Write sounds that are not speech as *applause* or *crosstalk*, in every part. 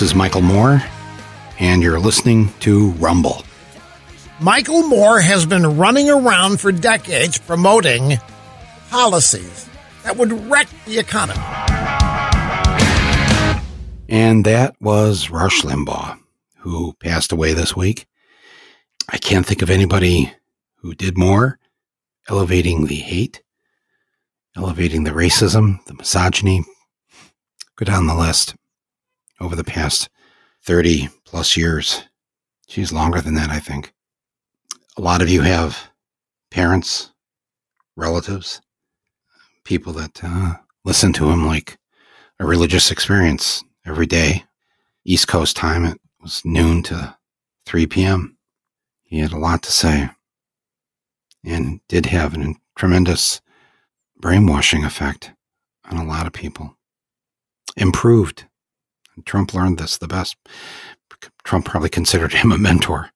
This is Michael Moore, and you're listening to Rumble. Michael Moore has been running around for decades promoting policies that would wreck the economy. And that was Rush Limbaugh, who passed away this week. I can't think of anybody who did more elevating the hate, elevating the racism, the misogyny. Go down the list over the past 30 plus years. She's longer than that, I think. A lot of you have parents, relatives, people that uh, listen to him like a religious experience every day. East Coast time, it was noon to 3 p.m. He had a lot to say and did have a tremendous brainwashing effect on a lot of people. Improved Trump learned this the best. Trump probably considered him a mentor.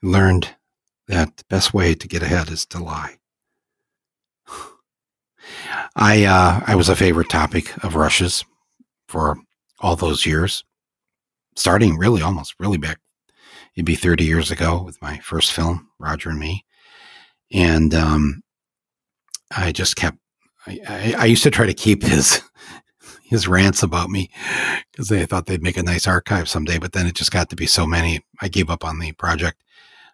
He learned that the best way to get ahead is to lie. *sighs* I uh, I was a favorite topic of Rush's for all those years, starting really almost really back. It'd be 30 years ago with my first film, Roger and Me, and um, I just kept. I, I, I used to try to keep *laughs* his his rants about me because they thought they'd make a nice archive someday. But then it just got to be so many, I gave up on the project.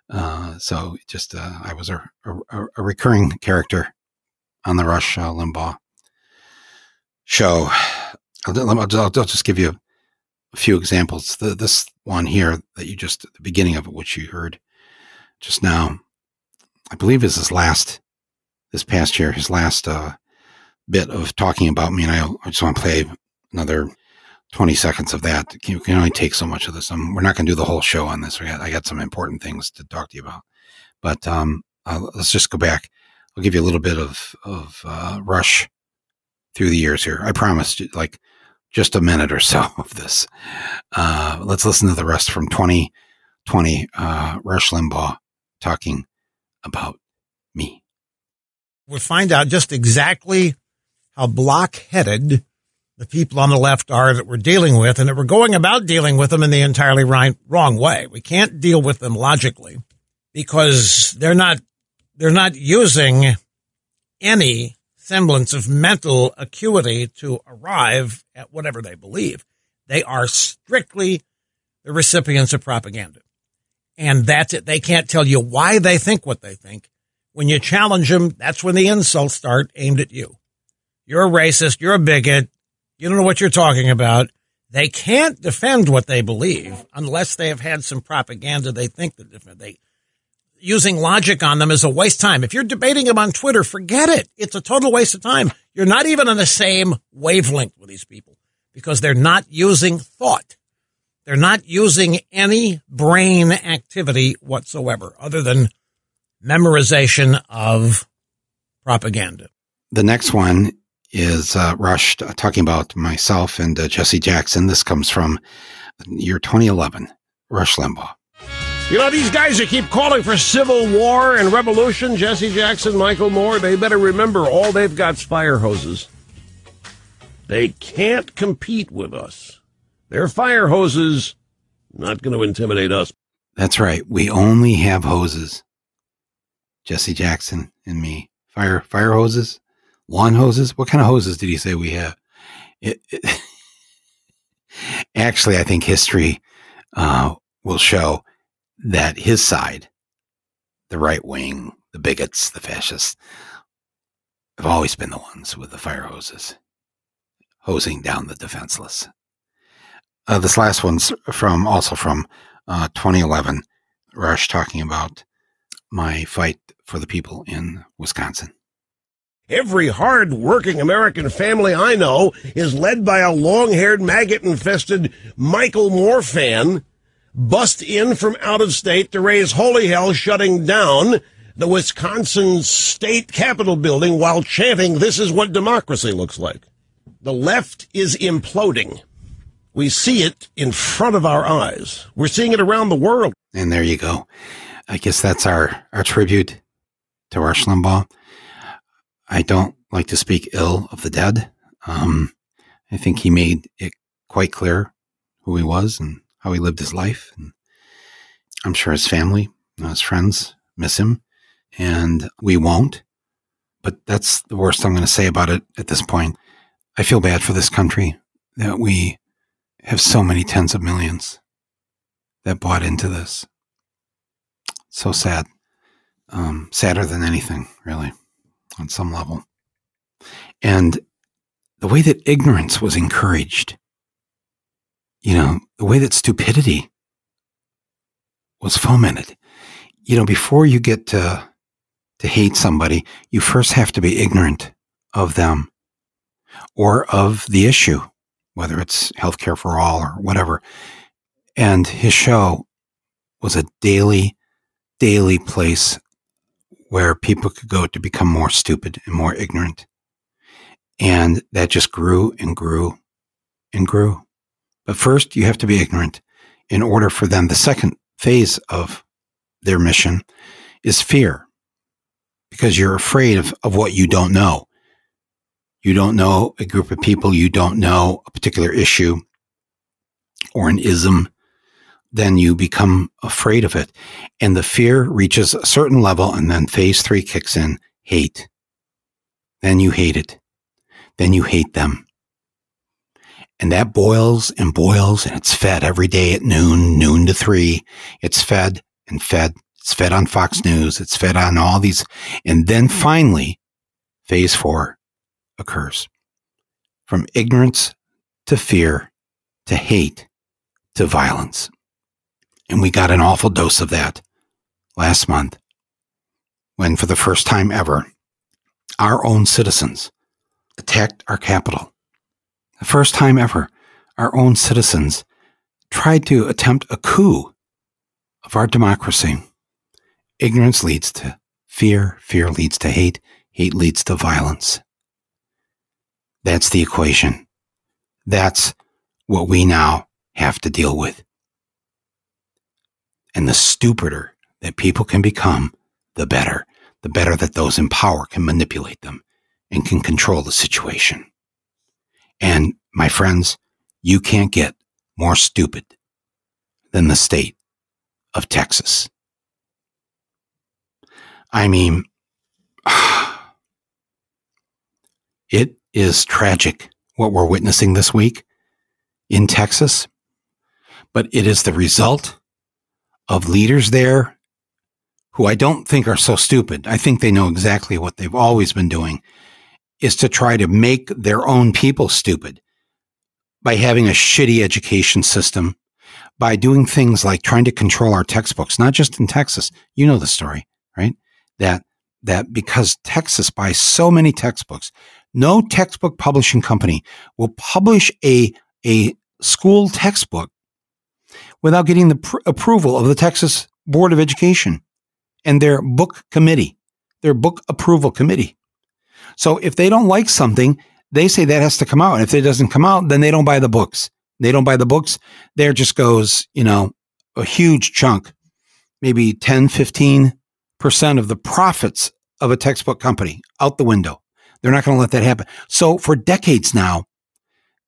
Uh, so just uh, I was a, a, a, recurring character on the Rush uh, Limbaugh show. I'll, I'll, I'll, just give you a few examples. The, this one here that you just the beginning of it, which you heard just now, I believe is his last this past year, his last uh, bit of talking about me, and I, just want to play another 20 seconds of that. You can only take so much of this. Um, we're not going to do the whole show on this. We got, I got some important things to talk to you about. But um, uh, let's just go back. I'll give you a little bit of, of uh, rush through the years here. I promised like just a minute or so *laughs* of this. Uh, let's listen to the rest from 2020. Uh, Rush Limbaugh talking about me. We'll find out just exactly how blockheaded the people on the left are that we're dealing with and that we're going about dealing with them in the entirely right, wrong way. We can't deal with them logically because they're not, they're not using any semblance of mental acuity to arrive at whatever they believe. They are strictly the recipients of propaganda. And that's it. They can't tell you why they think what they think. When you challenge them, that's when the insults start aimed at you. You're a racist. You're a bigot. You don't know what you're talking about. They can't defend what they believe unless they have had some propaganda they think that they using logic on them is a waste of time. If you're debating them on Twitter, forget it. It's a total waste of time. You're not even on the same wavelength with these people because they're not using thought. They're not using any brain activity whatsoever other than memorization of propaganda. The next one is uh, Rush uh, talking about myself and uh, Jesse Jackson. This comes from year 2011, Rush Limbaugh. You know, these guys that keep calling for civil war and revolution, Jesse Jackson, Michael Moore, they better remember all they've got's fire hoses. They can't compete with us. Their fire hoses not going to intimidate us. That's right. We only have hoses. Jesse Jackson and me. Fire fire hoses lawn hoses. What kind of hoses did he say we have? It, it *laughs* actually, I think history uh, will show that his side, the right wing, the bigots, the fascists, have always been the ones with the fire hoses, hosing down the defenseless. Uh, this last one's from also from uh, 2011. Rush talking about my fight for the people in Wisconsin. Every hard working American family I know is led by a long haired, maggot infested Michael Moore fan, bust in from out of state to raise holy hell, shutting down the Wisconsin State Capitol building while chanting, This is what democracy looks like. The left is imploding. We see it in front of our eyes. We're seeing it around the world. And there you go. I guess that's our, our tribute to Rush Limbaugh. I don't like to speak ill of the dead. Um, I think he made it quite clear who he was and how he lived his life. And I'm sure his family, his friends miss him, and we won't. But that's the worst I'm going to say about it at this point. I feel bad for this country that we have so many tens of millions that bought into this. So sad. Um, sadder than anything, really, on some level. And the way that ignorance was encouraged, you know, the way that stupidity was fomented. You know, before you get to, to hate somebody, you first have to be ignorant of them or of the issue, whether it's healthcare for all or whatever. And his show was a daily, daily place where people could go to become more stupid and more ignorant. And that just grew and grew and grew. But first, you have to be ignorant in order for them. The second phase of their mission is fear because you're afraid of, of what you don't know. You don't know a group of people, you don't know a particular issue or an ism, then you become afraid of it. And the fear reaches a certain level, and then phase three kicks in hate. Then you hate it. Then you hate them. And that boils and boils, and it's fed every day at noon, noon to three. It's fed and fed. It's fed on Fox News. It's fed on all these. And then hmm. finally, phase four occurs from ignorance to fear to hate to violence. And we got an awful dose of that last month when, for the first time ever, our own citizens attacked our capital. The first time ever, our own citizens tried to attempt a coup of our democracy. Ignorance leads to fear, fear leads to hate, hate leads to violence. That's the equation. That's what we now have to deal with. And the stupider that people can become, the better. The better that those in power can manipulate them and can control the situation. And my friends, you can't get more stupid than the state of Texas. I mean, *sighs* it is tragic what we're witnessing this week in Texas, but it is the result of leaders there who I don't think are so stupid. I think they know exactly what they've always been doing is to try to make their own people stupid by having a shitty education system, by doing things like trying to control our textbooks, not just in Texas. You know the story, right? That that because Texas buys so many textbooks, no textbook publishing company will publish a, a school textbook without getting the pr- approval of the Texas Board of Education and their book committee, their book approval committee. So if they don't like something, they say that has to come out. And if it doesn't come out, then they don't buy the books. They don't buy the books. There just goes, you know, a huge chunk, maybe 10, 15% of the profits of a textbook company out the window. They're not going to let that happen. So for decades now,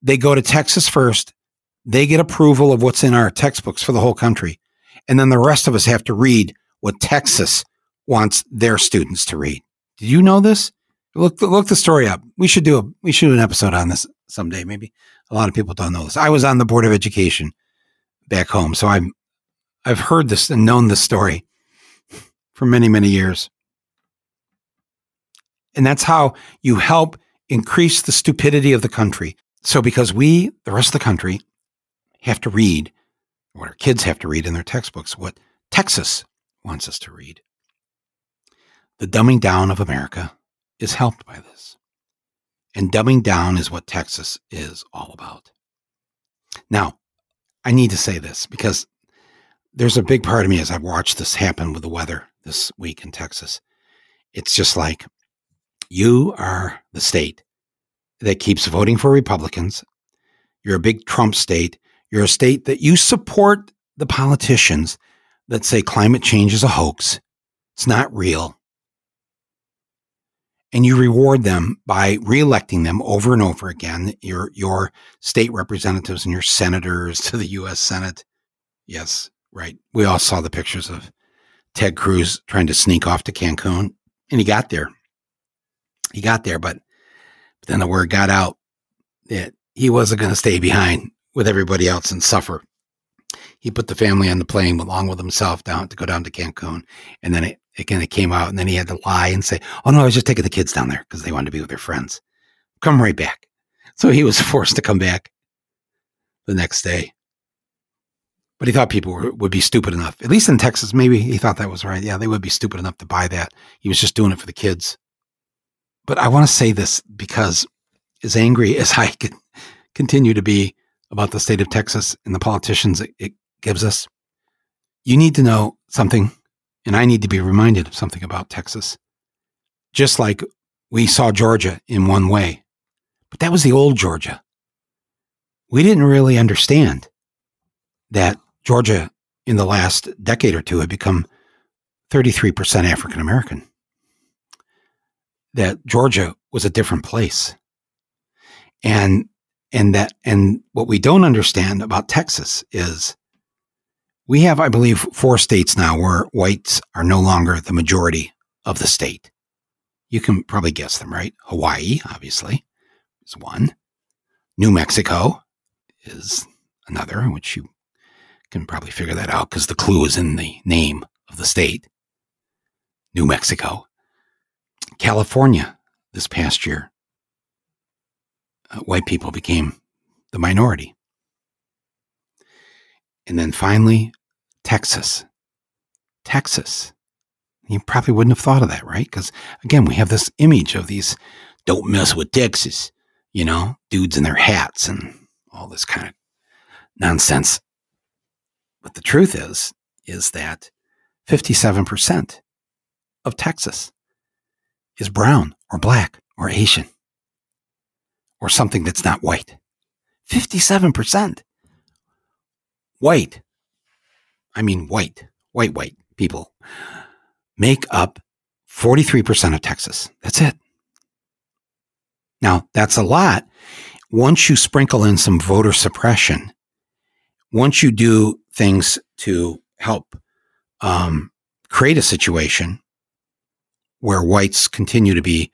they go to Texas first. They get approval of what's in our textbooks for the whole country. And then the rest of us have to read what Texas wants their students to read. Did you know this? Look, look the story up. We should do a, we should do an episode on this someday. Maybe a lot of people don't know this. I was on the board of education back home. So I'm, I've heard this and known this story for many, many years. And that's how you help increase the stupidity of the country. So, because we, the rest of the country, have to read what our kids have to read in their textbooks, what Texas wants us to read. The dumbing down of America is helped by this. And dumbing down is what Texas is all about. Now, I need to say this because there's a big part of me as I've watched this happen with the weather this week in Texas. It's just like you are the state that keeps voting for Republicans. You're a big Trump state. You're a state that you support the politicians that say climate change is a hoax. It's not real. and you reward them by reelecting them over and over again, your your state representatives and your senators to the U.S. Senate. Yes, right. We all saw the pictures of Ted Cruz trying to sneak off to Cancun, and he got there. He got there, but, but then the word got out that he wasn't going to stay behind with everybody else and suffer. He put the family on the plane along with himself down to go down to Cancun, and then it again it came out, and then he had to lie and say, "Oh no, I was just taking the kids down there because they wanted to be with their friends." Come right back. So he was *laughs* forced to come back the next day. But he thought people were, would be stupid enough, at least in Texas, maybe he thought that was right. Yeah, they would be stupid enough to buy that. He was just doing it for the kids. But I want to say this because as angry *laughs* as I can continue to be about the state of Texas and the politicians it, it gives us, you need to know something, and I need to be reminded of something about Texas. Just like we saw Georgia in one way, but that was the old Georgia. We didn't really understand that Georgia in the last decade or two had become 33% African American. That Georgia was a different place. And and that and what we don't understand about Texas is we have, I believe, four states now where whites are no longer the majority of the state. You can probably guess them, right? Hawaii, obviously, is one. New Mexico is another, which you can probably figure that out because the clue is in the name of the state New Mexico. California this past year, white people became the minority. And then finally, Texas. Texas. You probably wouldn't have thought of that, right? Because again, we have this image of these don't mess with Texas, you know, dudes in their hats and all this kind of nonsense. But the truth is, is that 57% of Texas is brown or black or Asian or something that's not white. 57%. White, I mean white, white, white people make up 43% of Texas. That's it. Now, that's a lot. Once you sprinkle in some voter suppression, once you do things to help um, create a situation where whites continue to be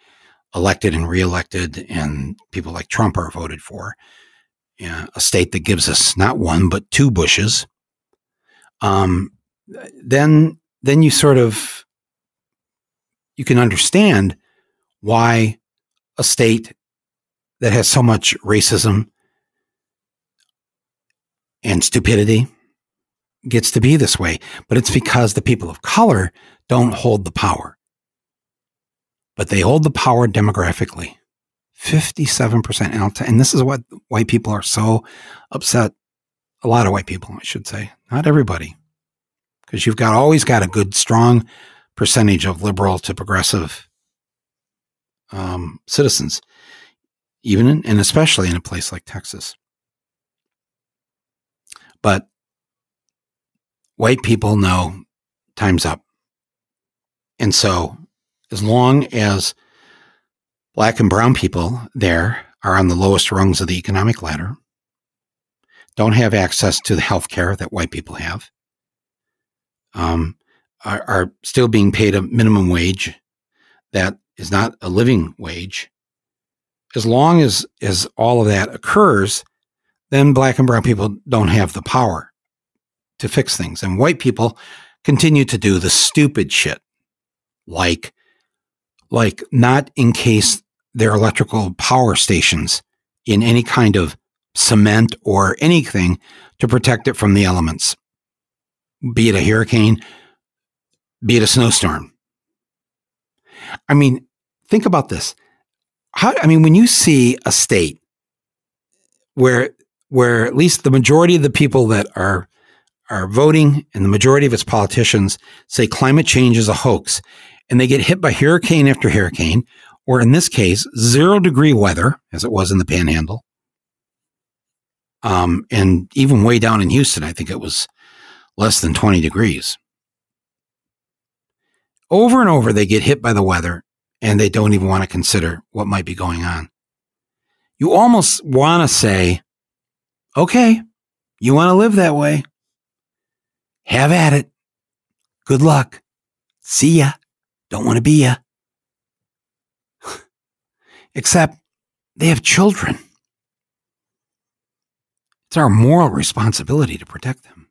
elected and reelected, and people like Trump are voted for, yeah, a state that gives us not one but two Bushes, um, then then you sort of you can understand why a state that has so much racism and stupidity gets to be this way. But it's because the people of color don't hold the power. But they hold the power demographically. 57%. And this is what white people are so upset. A lot of white people, I should say. Not everybody. Because you've got always got a good, strong percentage of liberal to progressive um, citizens, even in, and especially in a place like Texas. But white people know time's up. And so, as long as black and brown people there are on the lowest rungs of the economic ladder, don't have access to the health care that white people have, um, are, are still being paid a minimum wage that is not a living wage. As long as, as all of that occurs, then black and brown people don't have the power to fix things. And white people continue to do the stupid shit like, like not encase their electrical power stations in any kind of cement or anything to protect it from the elements, be it a hurricane, be it a snowstorm. I mean, think about this. How, I mean, when you see a state where where at least the majority of the people that are are voting and the majority of its politicians say climate change is a hoax and they get hit by hurricane after hurricane or in this case zero degree weather as it was in the panhandle um, and even way down in houston i think it was less than 20 degrees over and over they get hit by the weather and they don't even want to consider what might be going on. You almost want to say, okay, you want to live that way. Have at it. Good luck. See ya. Don't want to be ya. *sighs* Except they have children. It's our moral responsibility to protect them.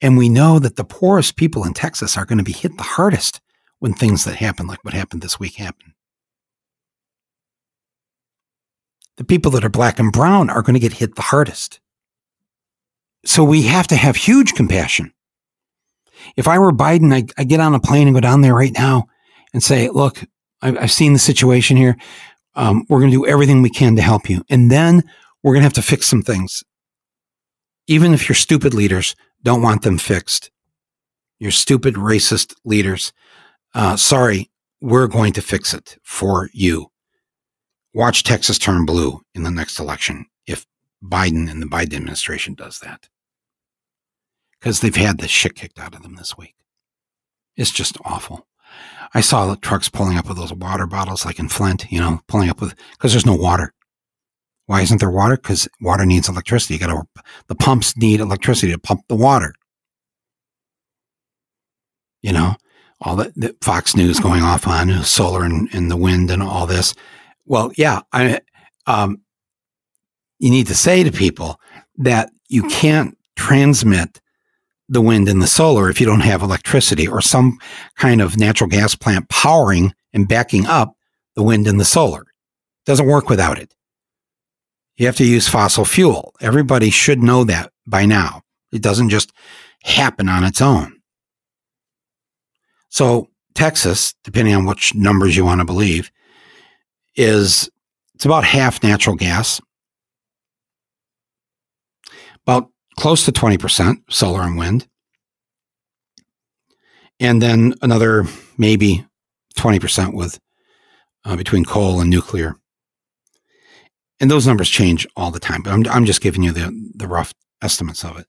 And we know that the poorest people in Texas are going to be hit the hardest when things that happen, like what happened this week, happen. The people that are black and brown are going to get hit the hardest. So we have to have huge compassion. If I were Biden, I, I get on a plane and go down there right now and say, look, I've, I've seen the situation here. Um, we're going to do everything we can to help you. And then we're going to have to fix some things. Even if your stupid leaders don't want them fixed, your stupid racist leaders, uh, sorry, we're going to fix it for you. Watch Texas turn blue in the next election if Biden and the Biden administration does that. Because they've had the shit kicked out of them this week. It's just awful. I saw the trucks pulling up with those water bottles like in Flint, you know, pulling up with, because there's no water. Why isn't there water? Because water needs electricity. You got to, the pumps need electricity to pump the water. You know, all the, the Fox News going off on solar and, and the wind and all this. Well, yeah, I, um, you need to say to people that you can't transmit the wind and the solar if you don't have electricity or some kind of natural gas plant powering and backing up the wind and the solar. It doesn't work without it. You have to use fossil fuel. Everybody should know that by now. It doesn't just happen on its own. So Texas, depending on which numbers you want to believe, is it's about half natural gas, about close to 20% solar and wind, and then another maybe 20% with uh, between coal and nuclear. And those numbers change all the time, but I'm, I'm just giving you the, the rough estimates of it.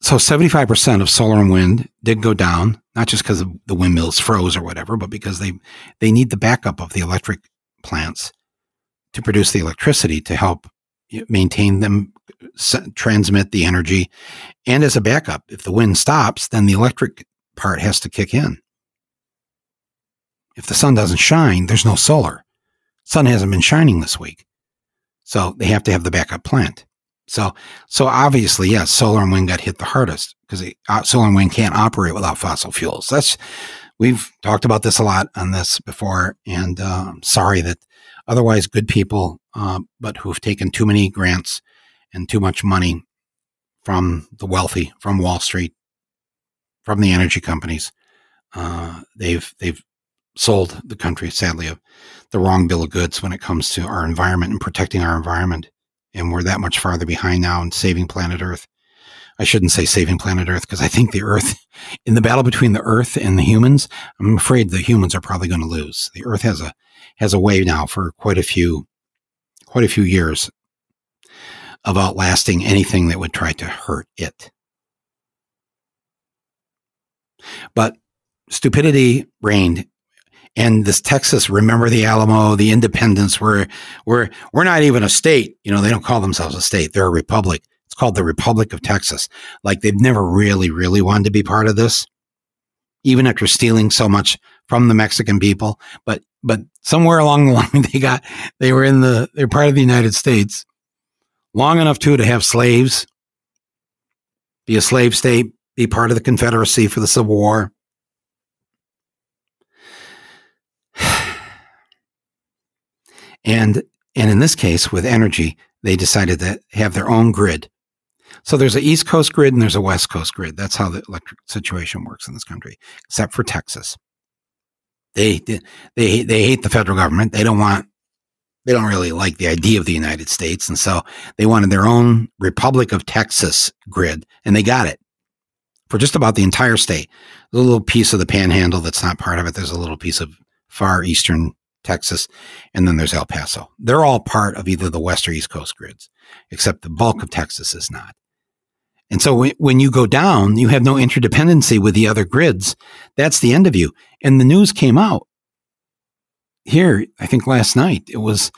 So 75% of solar and wind did go down, not just because the windmills froze or whatever, but because they, they need the backup of the electric plants to produce the electricity to help maintain them, transmit the energy. And as a backup, if the wind stops, then the electric part has to kick in. If the sun doesn't shine, there's no solar. Sun hasn't been shining this week. So they have to have the backup plant. So, so obviously, yes, solar and wind got hit the hardest because uh, solar and wind can't operate without fossil fuels. That's we've talked about this a lot on this before, and uh, sorry that otherwise good people, uh, but who've taken too many grants and too much money from the wealthy, from Wall Street, from the energy companies, uh, they've they've sold the country sadly of the wrong bill of goods when it comes to our environment and protecting our environment and we're that much farther behind now in saving planet Earth. I shouldn't say saving planet Earth because I think the Earth, *laughs* in the battle between the Earth and the humans, I'm afraid the humans are probably going to lose. The Earth has a has a way now for quite a few, quite a few years of outlasting anything that would try to hurt it. But stupidity reigned and this Texas, remember the Alamo, the independence, we're, we're, we're not even a state. You know, they don't call themselves a state. They're a republic. It's called the Republic of Texas. Like they've never really, really wanted to be part of this, even after stealing so much from the Mexican people. But, but somewhere along the *laughs* line, they got, they were in the, they're part of the United States long enough too to have slaves, be a slave state, be part of the Confederacy for the Civil War. *sighs* And, and in this case, with energy, they decided to have their own grid. So there's an East Coast grid and there's a West Coast grid. That's how the electric situation works in this country, except for Texas. They, they, they hate the federal government. They don't want, they don't really like the idea of the United States. And so they wanted their own Republic of Texas grid and they got it for just about the entire state. There's A little piece of the panhandle that's not part of it. There's a little piece of far eastern Texas, and then there's El Paso. They're all part of either the West or East Coast grids, except the bulk of Texas is not. And so when you go down, you have no interdependency with the other grids. That's the end of you. And the news came out here, I think last night, it was,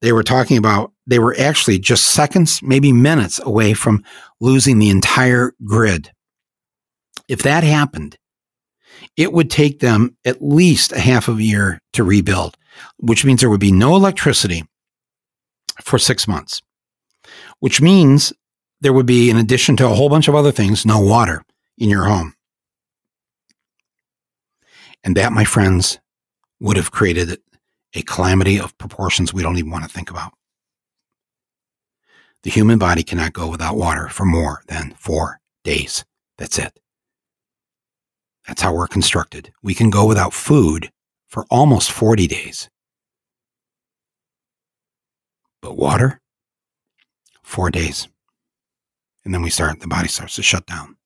they were talking about, they were actually just seconds, maybe minutes away from losing the entire grid. If that happened, it would take them at least a half of a year to rebuild, which means there would be no electricity for six months, which means there would be, in addition to a whole bunch of other things, no water in your home. And that, my friends, would have created a calamity of proportions we don't even want to think about. The human body cannot go without water for more than four days. That's it. That's how we're constructed. We can go without food for almost 40 days. But water, four days. And then we start, the body starts to shut down.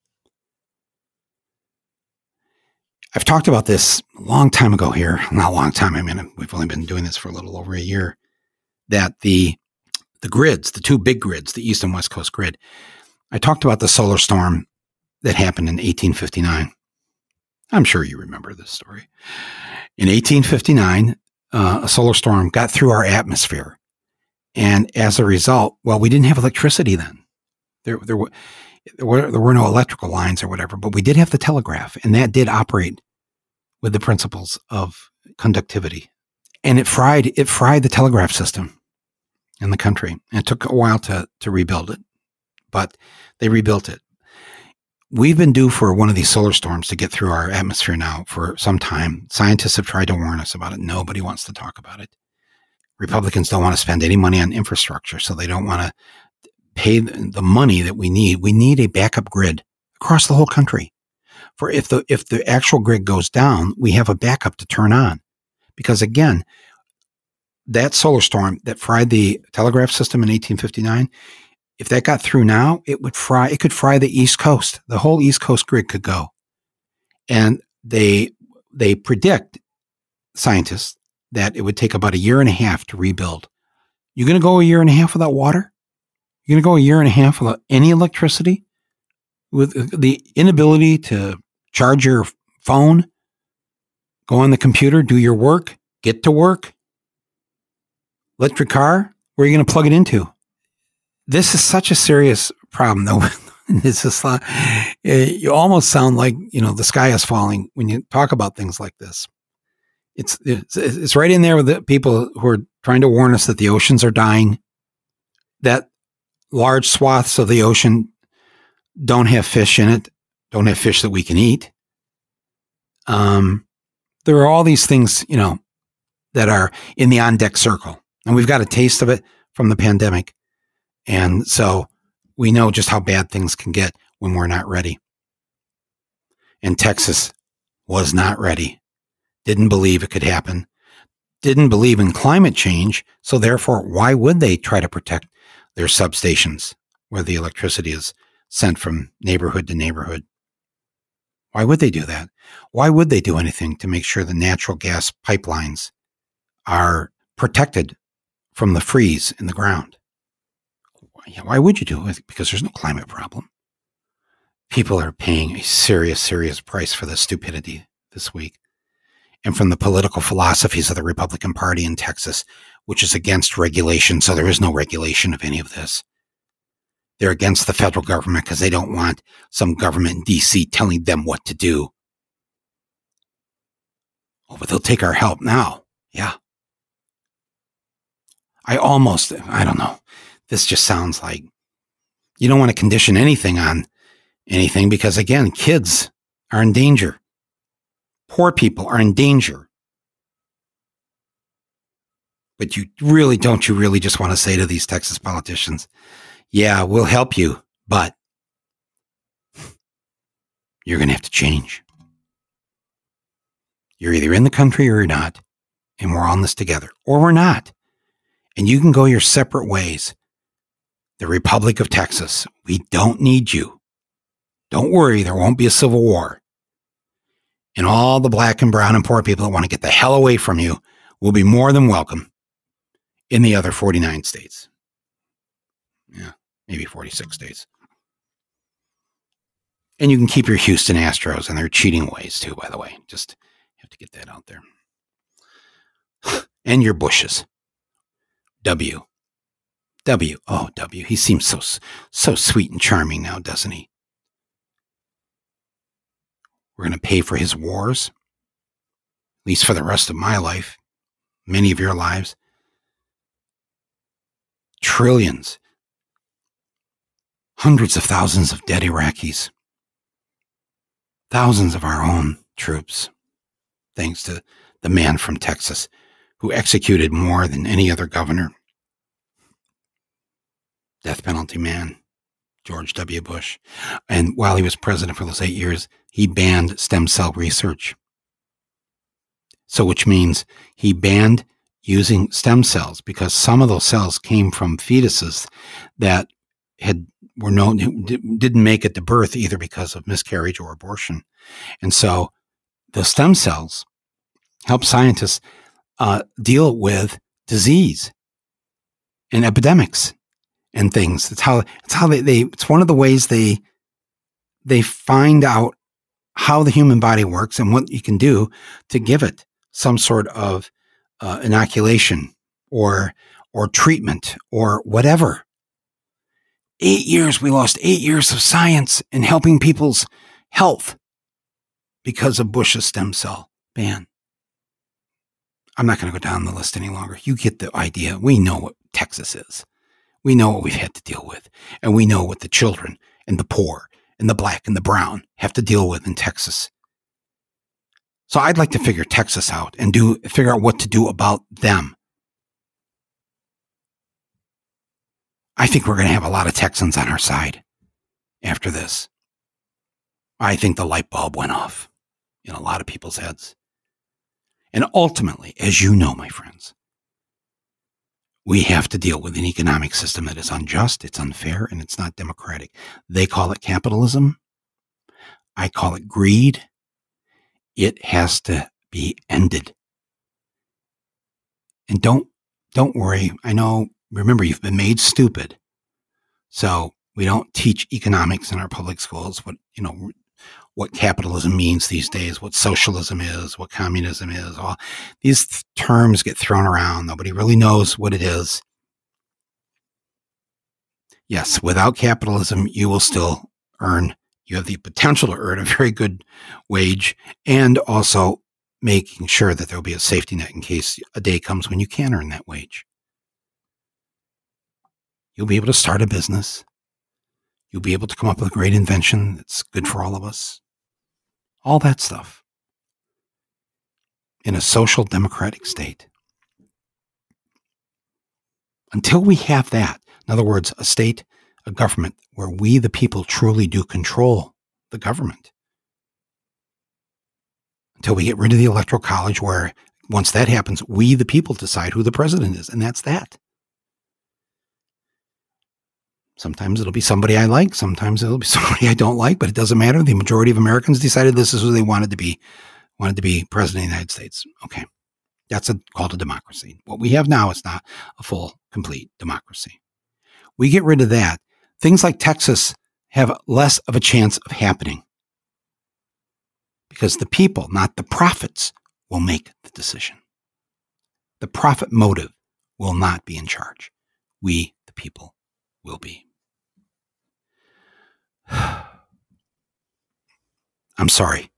I've talked about this a long time ago here, not a long time. I mean, we've only been doing this for a little over a year. That the the grids, the two big grids, the East and West Coast grid. I talked about the solar storm that happened in 1859. I'm sure you remember this story. In 1859, uh, a solar storm got through our atmosphere. And as a result, well, we didn't have electricity then. There, there, were, there, were, there were no electrical lines or whatever, but we did have the telegraph, and that did operate with the principles of conductivity. And it fried, it fried the telegraph system in the country. And it took a while to, to rebuild it, but they rebuilt it we've been due for one of these solar storms to get through our atmosphere now for some time. Scientists have tried to warn us about it. Nobody wants to talk about it. Republicans don't want to spend any money on infrastructure, so they don't want to pay the money that we need. We need a backup grid across the whole country. For if the if the actual grid goes down, we have a backup to turn on. Because again, that solar storm that fried the telegraph system in 1859 if that got through now, it would fry, it could fry the East Coast. The whole East Coast grid could go. And they, they predict scientists that it would take about a year and a half to rebuild. You're going to go a year and a half without water? You're going to go a year and a half without any electricity? With uh, the inability to charge your phone, go on the computer, do your work, get to work? Electric car? Where are you going to plug it into? this is such a serious problem, though. *laughs* it's just you almost sound like you know the sky is falling when you talk about things like this. It's it's, it's right in there with the people who are trying to warn us that the oceans are dying, that large swaths of the ocean don't have fish in it, don't have fish that we can eat. Um, there are all these things, you know, that are in the on deck circle, and we've got a taste of it from the pandemic. And so we know just how bad things can get when we're not ready. And Texas was not ready, didn't believe it could happen, didn't believe in climate change. So therefore, why would they try to protect their substations where the electricity is sent from neighborhood to neighborhood? Why would they do that? Why would they do anything to make sure the natural gas pipelines are protected from the freeze in the ground? why would you do it? Because there's no climate problem. People are paying a serious, serious price for this stupidity this week. And from the political philosophies of the Republican Party in Texas, which is against regulation. So there is no regulation of any of this. They're against the federal government because they don't want some government in DC telling them what to do. Oh, but they'll take our help now. Yeah. I almost, I don't know this just sounds like you don't want to condition anything on anything because again, kids are in danger. Poor people are in danger. But you really don't you really just want to say to these Texas politicians, yeah, we'll help you, but you're going to have to change. You're either in the country or you're not, and we're on this together, or we're not. And you can go your separate ways the Republic of Texas. We don't need you. Don't worry, there won't be a civil war. And all the black and brown and poor people that want to get the hell away from you will be more than welcome in the other 49 states. Yeah, maybe 46 states. And you can keep your Houston Astros and their cheating ways too, by the way. Just have to get that out there. *sighs* and your Bushes. W. W. Oh, W. He seems so so sweet and charming now, doesn't he? We're going to pay for his wars, at least for the rest of my life, many of your lives. Trillions, hundreds of thousands of dead Iraqis, thousands of our own troops, thanks to the man from Texas who executed more than any other governor. Death penalty man, George W. Bush. And while he was president for those eight years, he banned stem cell research. So, which means he banned using stem cells because some of those cells came from fetuses that had were known didn't make it to birth either because of miscarriage or abortion. And so the stem cells help scientists uh, deal with disease and epidemics and things. It's how it's how they, they it's one of the ways they they find out how the human body works and what you can do to give it some sort of uh, inoculation or or treatment or whatever. Eight years, we lost eight years of science in helping people's health because of Bush's stem cell ban. I'm not going to go down the list any longer. You get the idea. We know what Texas is. We know what we've had to deal with, and we know what the children and the poor and the black and the brown have to deal with in Texas. So I'd like to figure Texas out and do figure out what to do about them. I think we're going to have a lot of Texans on our side after this. I think the light bulb went off in a lot of people's heads. And ultimately, as you know, my friends, we have to deal with an economic system that is unjust, it's unfair, and it's not democratic. They call it capitalism. I call it greed. It has to be ended. And don't don't worry. I know remember you've been made stupid. So we don't teach economics in our public schools what, you know, what capitalism means these days, what socialism is, what communism is. All these th- terms get thrown around. Nobody really knows what it is. Yes, without capitalism, you will still earn, you have the potential to earn a very good wage and also making sure that there will be a safety net in case a day comes when you can earn that wage. You'll be able to start a business. You'll be able to come up with a great invention that's good for all of us all that stuff in a social democratic state. Until we have that, in other words, a state, a government where we, the people, truly do control the government, until we get rid of the electoral college, where once that happens, we, the people, decide who the president is, and that's that. Sometimes it'll be somebody I like. Sometimes it'll be *laughs* somebody I don't like, but it doesn't matter. The majority of Americans decided this is who they wanted to be, wanted to be president of the United States. Okay. That's a, called a democracy. What we have now is not a full, complete democracy. We get rid of that. Things like Texas have less of a chance of happening because the people, not the profits, will make the decision. The profit motive will not be in charge. We, the people, will be. *sighs* I'm sorry.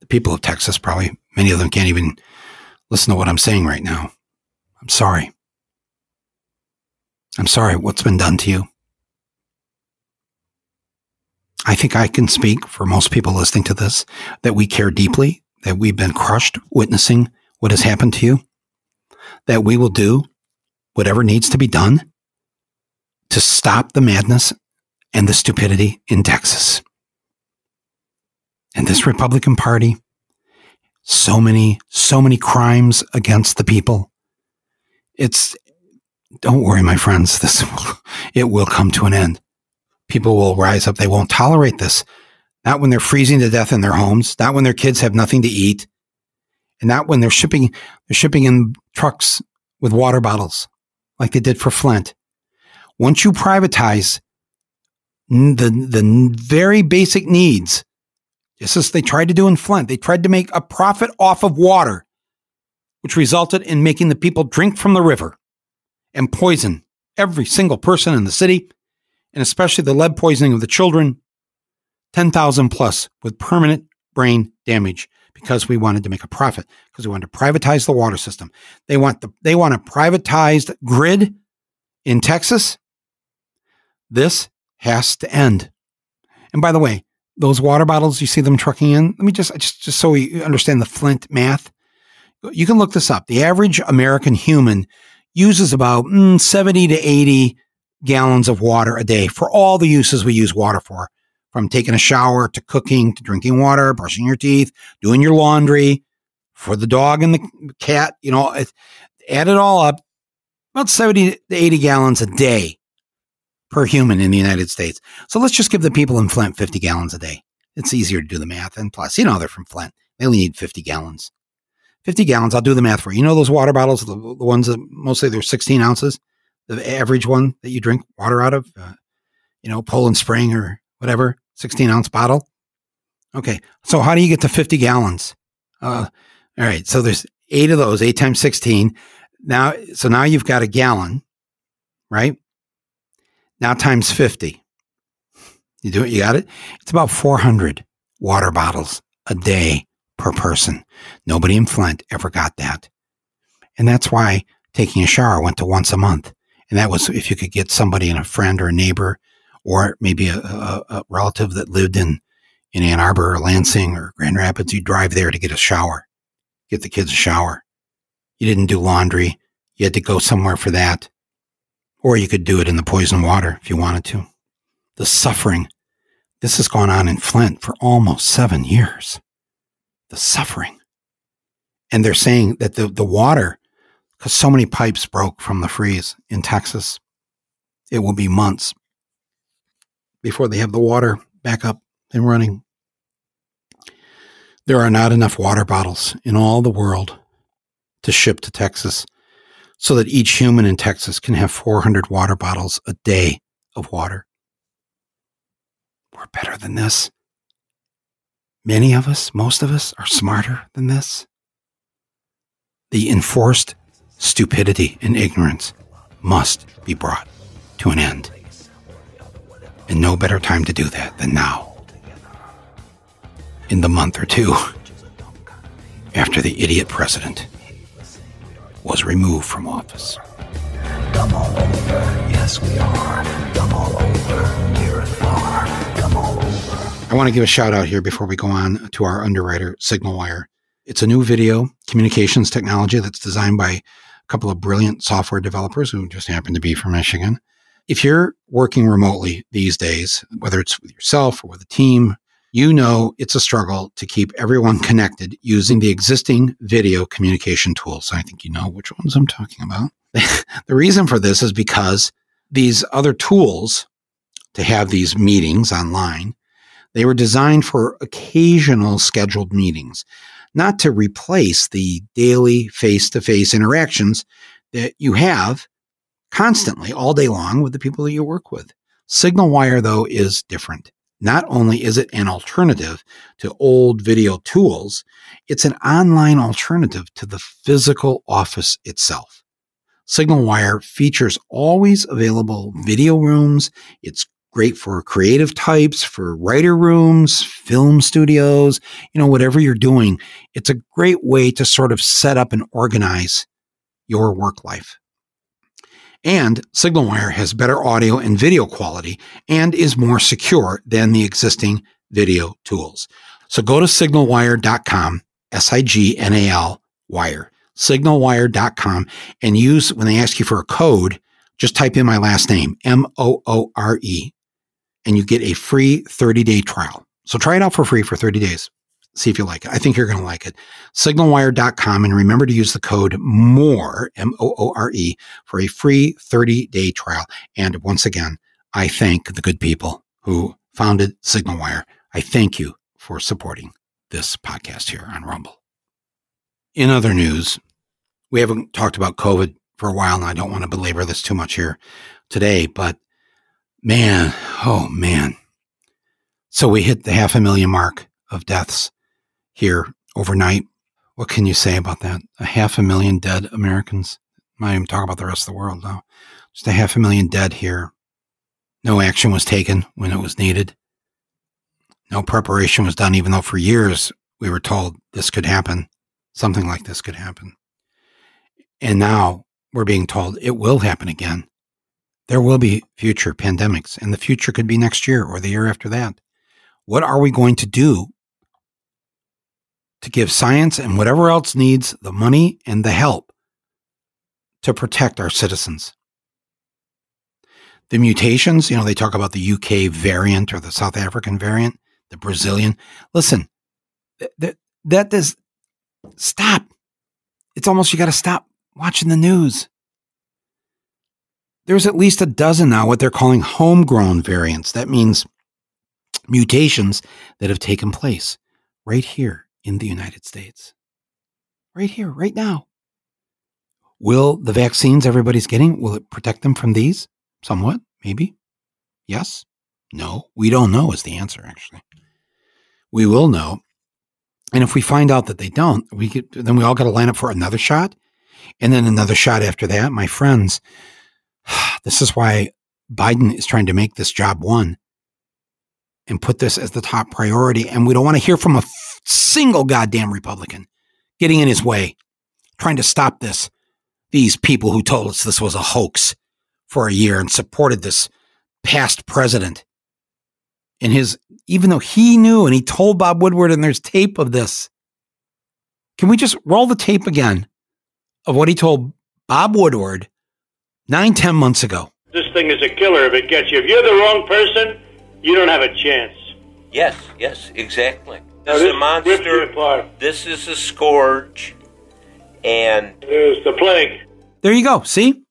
The people of Texas probably, many of them can't even listen to what I'm saying right now. I'm sorry. I'm sorry what's been done to you. I think I can speak for most people listening to this that we care deeply, that we've been crushed witnessing what has happened to you, that we will do whatever needs to be done to stop the madness and the stupidity in Texas. And this Republican Party, so many, so many crimes against the people. It's, don't worry, my friends, this, will, *laughs* it will come to an end. People will rise up. They won't tolerate this. Not when they're freezing to death in their homes, not when their kids have nothing to eat, and not when they're shipping, they're shipping in trucks with water bottles like they did for Flint. Once you privatize the the very basic needs. Just as they tried to do in Flint, they tried to make a profit off of water. which resulted in making the people drink from the river and poison every single person in the city, and especially the lead poisoning of the children, 10,000 plus with permanent brain damage because we wanted to make a profit because we wanted to privatize the water system. They want the they want a privatized grid in Texas. This has to end. And by the way, those water bottles you see them trucking in, let me just just just so we understand the Flint math. You can look this up. The average American human uses about mm, 70 to 80 gallons of water a day for all the uses we use water for from taking a shower to cooking to drinking water, brushing your teeth, doing your laundry, for the dog and the cat. You know, it, add it all up, about 70 to 80 gallons a day per human in the United States. So let's just give the people in Flint 50 gallons a day. It's easier to do the math. And plus, you know, they're from Flint. They only need 50 gallons. 50 gallons, I'll do the math for you. You know those water bottles, the, the ones that mostly they're 16 ounces, the average one that you drink water out of, uh, you know, Poland Spring or whatever. 16 ounce bottle. Okay. So how do you get to 50 gallons? Uh, all right. So there's eight of those, eight times 16. Now, so now you've got a gallon, right? Now times 50. You do it. You got it. It's about 400 water bottles a day per person. Nobody in Flint ever got that. And that's why taking a shower went to once a month. And that was if you could get somebody and a friend or a neighbor or maybe a, a, a relative that lived in, in Ann Arbor or Lansing or Grand Rapids, you drive there to get a shower, get the kids a shower. You didn't do laundry. You had to go somewhere for that. Or you could do it in the poison water if you wanted to. The suffering. This has gone on in Flint for almost seven years. The suffering. And they're saying that the, the water, because so many pipes broke from the freeze in Texas, it will be months before they have the water back up and running. There are not enough water bottles in all the world to ship to Texas so that each human in Texas can have 400 water bottles a day of water. We're better than this. Many of us, most of us, are smarter than this. The enforced stupidity and ignorance must be brought to an end. And no better time to do that than now. In the month or two after the idiot president was removed from office. Come all over, yes we are. Come all over, near and far. Come all over. I want to give a shout out here before we go on to our underwriter, SignalWire. It's a new video communications technology that's designed by couple of brilliant software developers who just happen to be from Michigan. If you're working remotely these days, whether it's with yourself or with a team, you know it's a struggle to keep everyone *laughs* connected using the existing video communication tools. I think you know which ones I'm talking about. *laughs* the reason for this is because these other tools to have these meetings online, they were designed for occasional scheduled meetings, not to replace the daily face to face interactions that you have constantly all day long with the people that you work with. SignalWire, though, is different. Not only is it an alternative to old video tools, it's an online alternative to the physical office itself. SignalWire features always available video rooms. It's great for creative types, for writer rooms, film studios, you know, whatever you're doing. It's a great way to sort of set up and organize your work life. And SignalWire has better audio and video quality and is more secure than the existing video tools. So go to signalwire.com, S I G N A L wire, signalwire.com, and use, when they ask you for a code, just type in my last name, M O O R E, and you get a free 30 day trial. So try it out for free for 30 days see if you like it. I think you're going to like it. Signalwire.com and remember to use the code MORE, M O O R E, for a free 30 day trial. And once again, I thank the good people who founded Signalwire. I thank you for supporting this podcast here on Rumble. In other news, we haven't talked about COVID for a while, and I don't want to belabor this too much here today, but man, oh man. So we hit the half a million mark of deaths here overnight. What can you say about that? A half a million dead Americans. I'm not even talking about the rest of the world now. Just a half a million dead here. No action was taken when it was needed. No preparation was done, even though for years we were told this could happen. Something like this could happen. And now we're being told it will happen again. There will be future pandemics, and the future could be next year or the year after that. What are we going to do to give science and whatever else needs the money and the help to protect our citizens? The mutations, you know, they talk about the UK variant or the South African variant, the Brazilian. Listen, that, that does stop. It's almost you got to stop watching the news. There's at least a dozen now what they're calling homegrown variants. That means mutations that have taken place right here in the United States. Right here, right now. Will the vaccines everybody's getting, will it protect them from these? Somewhat, maybe. Yes? No, we don't know is the answer, actually. We will know. And if we find out that they don't, we get, then we all got to line up for another shot and then another shot after that. My friends, *sighs* this is why Biden is trying to make this job one and put this as the top priority. And we don't want to hear from a f- single goddamn Republican getting in his way, trying to stop this. These people who told us this was a hoax for a year and supported this past president. And his, even though he knew and he told Bob Woodward, and there's tape of this. Can we just roll the tape again of what he told Bob Woodward nine, ten months ago? This thing is a killer if it gets you. If you're the wrong person, you don't have a chance. Yes, yes, exactly. Now, This is a monster. rips you apart. This is a scourge, and There's the plague. There you go. See?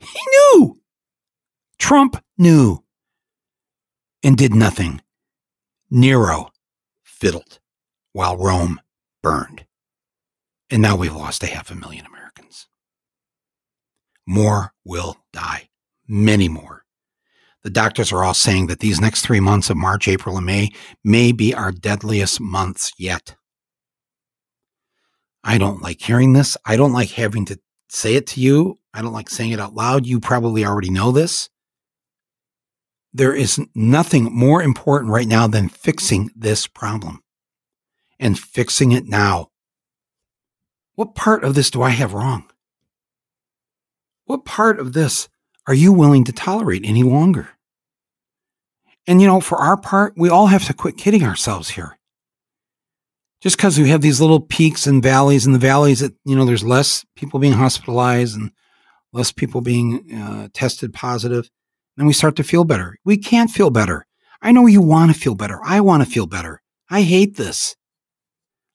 He knew. Trump knew and did nothing. Nero fiddled while Rome burned. And now we've lost a half a million Americans. More will die. Many more. The doctors are all saying that these next three months of March, April, and May may be our deadliest months yet. I don't like hearing this. I don't like having to say it to you. I don't like saying it out loud. You probably already know this. There is nothing more important right now than fixing this problem and fixing it now. What part of this do I have wrong? What part of this are you willing to tolerate any longer? And you know, for our part, we all have to quit kidding ourselves here. Just because we have these little peaks and valleys, and the valleys that, you know, there's less people being hospitalized and less people being uh, tested positive, then we start to feel better. We can't feel better. I know you want to feel better. I want to feel better. I hate this.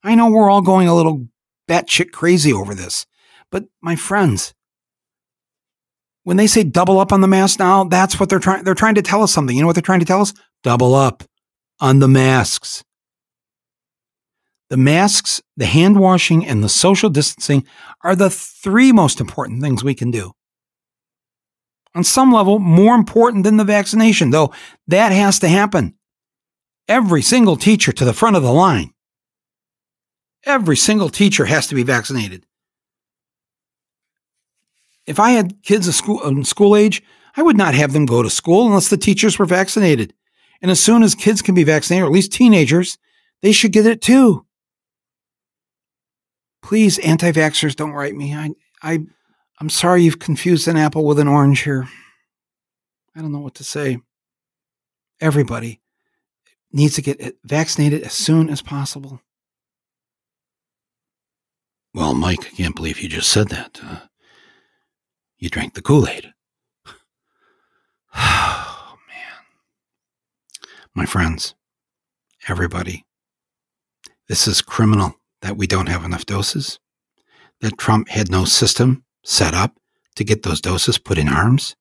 I know we're all going a little batshit crazy over this. But my friends, when they say double up on the mask now, that's what they're trying. They're trying to tell us something. You know what they're trying to tell us? Double up on the masks. The masks, the hand washing, and the social distancing are the three most important things we can do. On some level, more important than the vaccination, though that has to happen. Every single teacher to the front of the line. Every single teacher has to be vaccinated. If I had kids of school, um, school age, I would not have them go to school unless the teachers were vaccinated. And as soon as kids can be vaccinated, or at least teenagers, they should get it too. Please, anti-vaxxers, don't write me. I, I, I'm sorry you've confused an apple with an orange here. I don't know what to say. Everybody needs to get vaccinated as soon as possible. Well, Mike, I can't believe you just said that. Uh, you drank the Kool Aid. *sighs* Oh, man. My friends, everybody, this is criminal that we don't have enough doses, that Trump had no system set up to get those doses put in arms.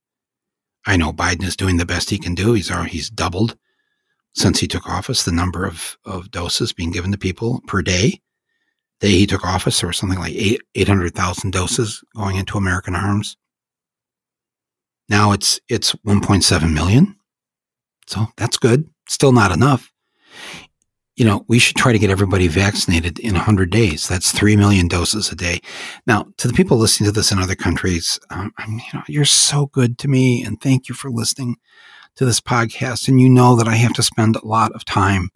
I know Biden is doing the best he can do. He's he's doubled since he took office the number of, of doses being given to people per day. Day he took office, there was something like eight, 800,000 doses going into American arms. Now it's it's 1.7 million. So that's good. Still not enough. you know, we should try to get everybody vaccinated in 100 days. That's 3 million doses a day. Now, to the people listening to this in other countries, um, you know, you're so good to me and thank you for listening to this podcast. And you know that I have to spend a lot of time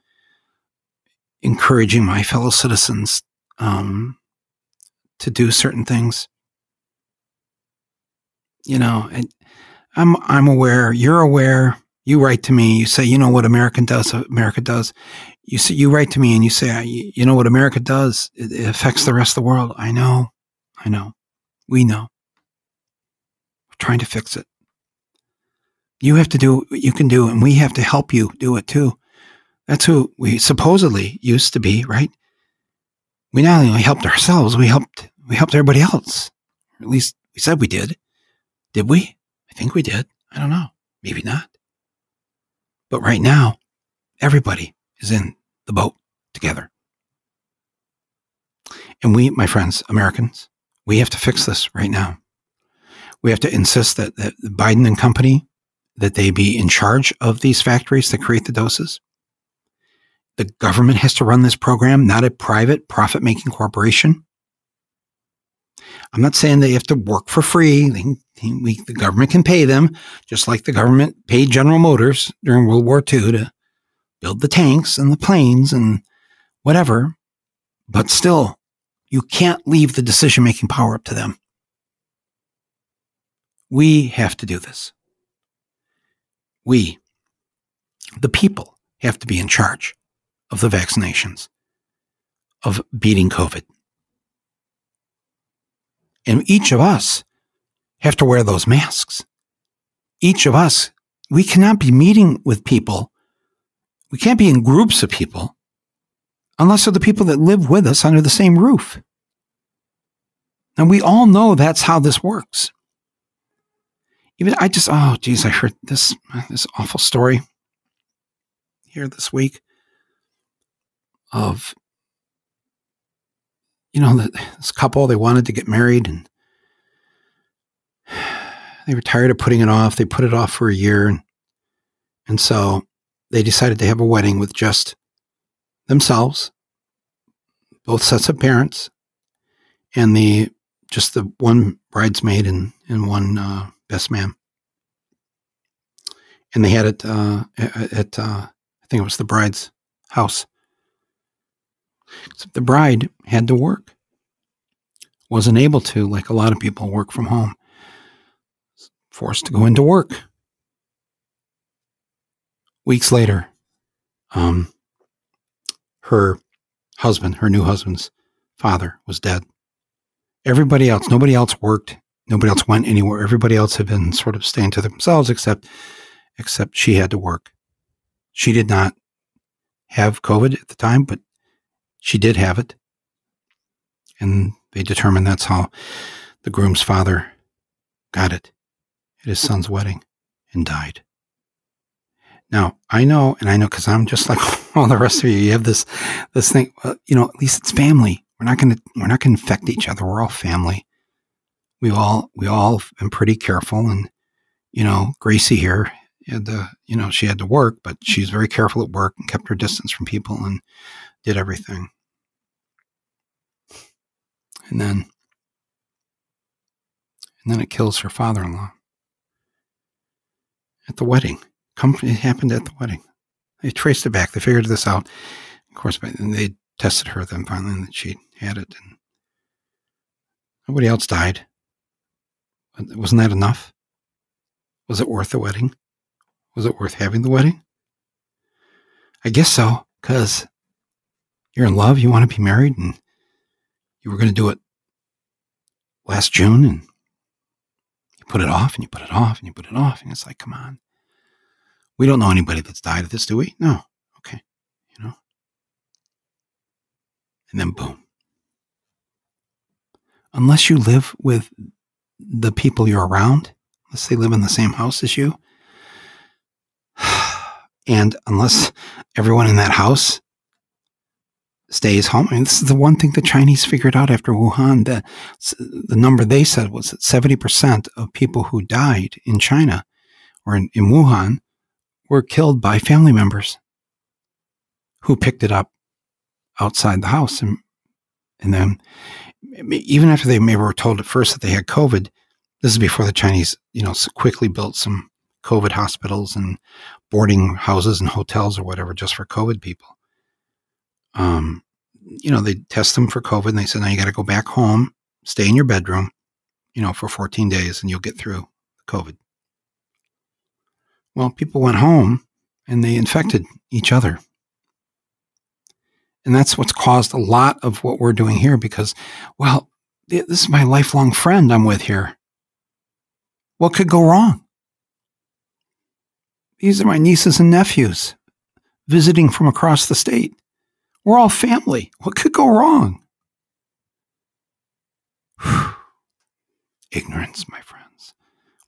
encouraging my fellow citizens um, to do certain things. You know, and I'm I'm aware. You're aware. You write to me. You say, you know what America does. America does. You say you write to me and you say, you know what America does. It, affects the rest of the world. I know. I know. We know. We're trying to fix it. You have to do what you can do, and we have to help you do it too. That's who we supposedly used to be, right? We not only helped ourselves, we helped we helped everybody else. At least we said we did. Did we? I think we did. I don't know. Maybe not. But right now, everybody is in the boat together. And we, my friends, Americans, we have to fix this right now. We have to insist that, that Biden and company that they be in charge of these factories that create the doses. The government has to run this program, not a private profit making corporation. I'm not saying they have to work for free. They, the government can pay them, just like the government paid General Motors during World War II to build the tanks and the planes and whatever. But still, you can't leave the decision making power up to them. We have to do this. We, the people, have to be in charge of the vaccinations, of beating COVID. And each of us have to wear those masks. Each of us, we cannot be meeting with people. We can't be in groups of people unless they're the people that live with us under the same roof. And we all know that's how this works. Even I just, oh, geez, I heard this, this awful story here this week of you know this couple they wanted to get married and they were tired of putting it off. They put it off for a year and and so they decided to have a wedding with just themselves both sets of parents and the just the one bridesmaid and and one uh, best man. And they had it uh, at, uh, I think it was the bride's house Except the bride had to work. Wasn't able to, like a lot of people, work from home. Forced to go into work. Weeks later, um, her husband, her new husband's father, was dead. Everybody else, nobody else worked. Nobody else went anywhere. Everybody else had been sort of staying to themselves, except except she had to work. She did not have COVID at the time, but she did have it. And they determined that's how the groom's father got it at his son's wedding and died. Now, I know, and I know because I'm just like *laughs* all the rest of you, you have this, this thing, well, you know, at least it's family. We're not to, we're not to infect each other. We're all family. We all, we all been pretty careful. And, you know, Gracie here had to, you know, she had to work, but she's very careful at work and kept her distance from people. And did everything. And then and then it kills her father-in-law at the wedding. It happened at the wedding. They traced it back. They figured this out. Of course, and they tested her then finally, and she had it. And nobody else died. Wasn't that enough? Was it worth the wedding? Was it worth having the wedding? I guess so, because you're in love, you want to be married, and you were going to do it last June, and you put it off, and you put it off, and you put it off, and it's like, come on. We don't know anybody that's died of this, do we? No. Okay. You know? And then boom. Unless you live with the people you're around, unless they live in the same house as you, *sighs* and unless everyone in that house stays home. I mean, this is the one thing the Chinese figured out after Wuhan. The, the number they said was that 70% of people who died in China or in, in Wuhan were killed by family members who picked it up outside the house. And, and then even after they maybe were told at first that they had COVID, this is before the Chinese, you know, quickly built some COVID hospitals and boarding houses and hotels or whatever just for COVID people. Um, you know, they test them for COVID and they said, now you got to go back home, stay in your bedroom, you know, for 14 days and you'll get through COVID. Well, people went home and they infected each other. And that's what's caused a lot of what we're doing here because, well, this is my lifelong friend I'm with here. What could go wrong? These are my nieces and nephews visiting from across the state. We're all family. What could go wrong? *sighs* Ignorance, my friends.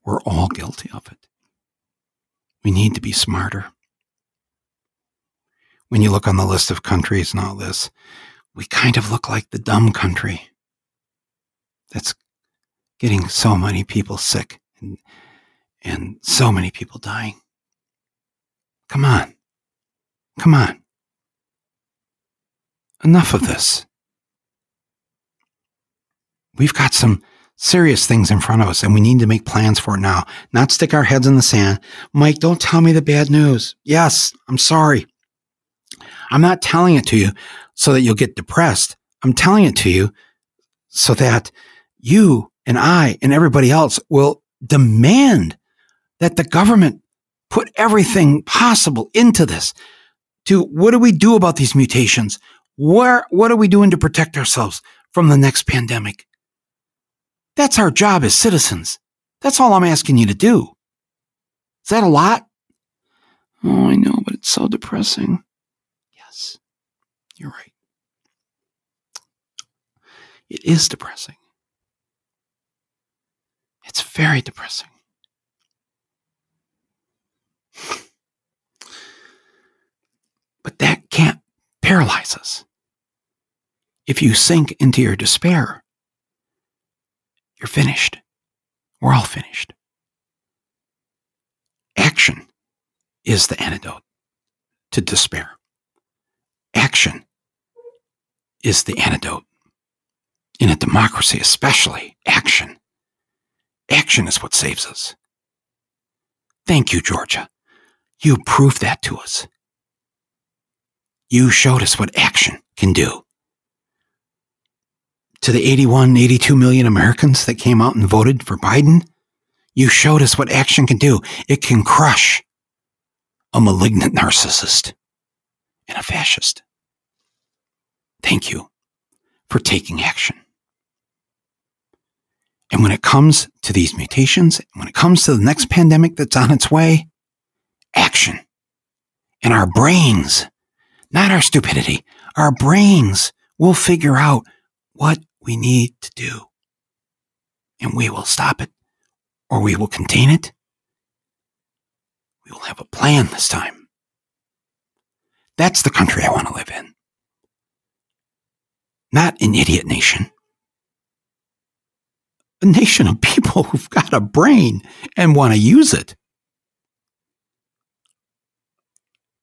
We're all guilty of it. We need to be smarter. When you look on the list of countries and all this, we kind of look like the dumb country that's getting so many people sick and, and so many people dying. Come on. Come on. Enough of this. We've got some serious things in front of us and we need to make plans for it now, not stick our heads in the sand. Mike, don't tell me the bad news. Yes, I'm sorry. I'm not telling it to you so that you'll get depressed. I'm telling it to you so that you and I and everybody else will demand that the government put everything possible into this to what do we do about these mutations? Where, what are we doing to protect ourselves from the next pandemic? That's our job as citizens. That's all I'm asking you to do. Is that a lot? Oh, I know, but it's so depressing. Yes, you're right. It is depressing. It's very depressing. But that can't paralyze us. If you sink into your despair, you're finished. We're all finished. Action is the antidote to despair. Action is the antidote. In a democracy, especially, action. Action is what saves us. Thank you, Georgia. You proved that to us. You showed us what action can do. To the 81, 82 million Americans that came out and voted for Biden, you showed us what action can do. It can crush a malignant narcissist and a fascist. Thank you for taking action. And when it comes to these mutations, when it comes to the next pandemic that's on its way, action. And our brains, not our stupidity, our brains will figure out what we need to do. And we will stop it or we will contain it. We will have a plan this time. That's the country I want to live in. Not an idiot nation. A nation of people *laughs* who've got a brain and want to use it.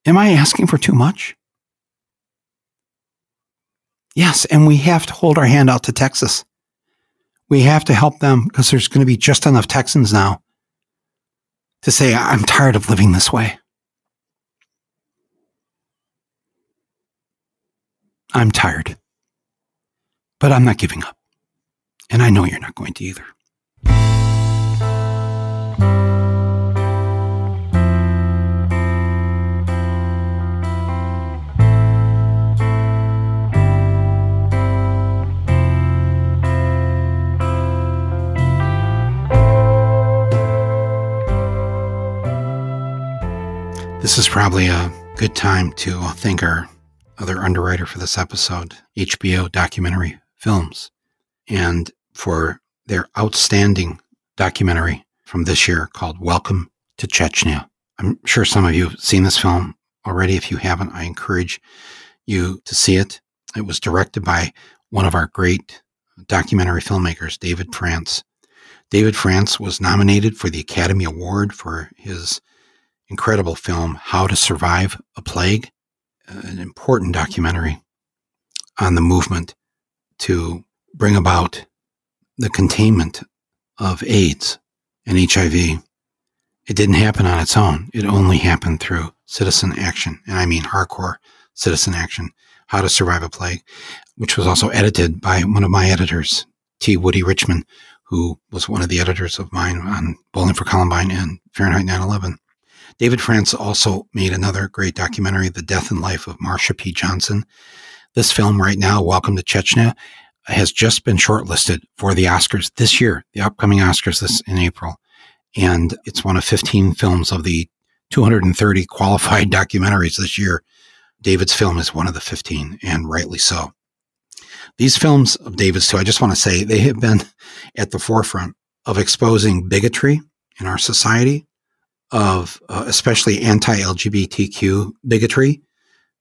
Am I asking for too much? Yes, and we have to hold our hand out to Texas. We have to help them because there's going to be just enough Texans now to say, I'm tired of living this way. I'm tired. But I'm not giving up. And I know you're not going to either. This is probably a good time to thank our other underwriter for this episode, HBO Documentary Films, and for their outstanding documentary from this year called Welcome to Chechnya. I'm sure some of you have seen this film already. If you haven't, I encourage you to see it. It was directed by one of our great documentary filmmakers, David France. David France was nominated for the Academy Award for his incredible film, How to Survive a Plague. an important documentary on the movement to bring about the containment of AIDS and HIV. It didn't happen on its own. It only happened through citizen action. And I mean hardcore citizen action. How to Survive a Plague, which was also edited by one of my editors, T. Woody Richman, who was one of the editors of mine on Bowling for Columbine and Fahrenheit 9/11. David France also made another great documentary, The Death and Life of Marsha P. Johnson. This film right now, Welcome to Chechnya, has just been shortlisted for the Oscars this year, the upcoming Oscars this in April. And it's one of 15 films of the 230 qualified *laughs* documentaries this year. David's film is one of the 15, and rightly so. These films of David's, too, I just want to say they have been at the forefront of exposing bigotry in our society, of uh, especially anti LGBTQ bigotry,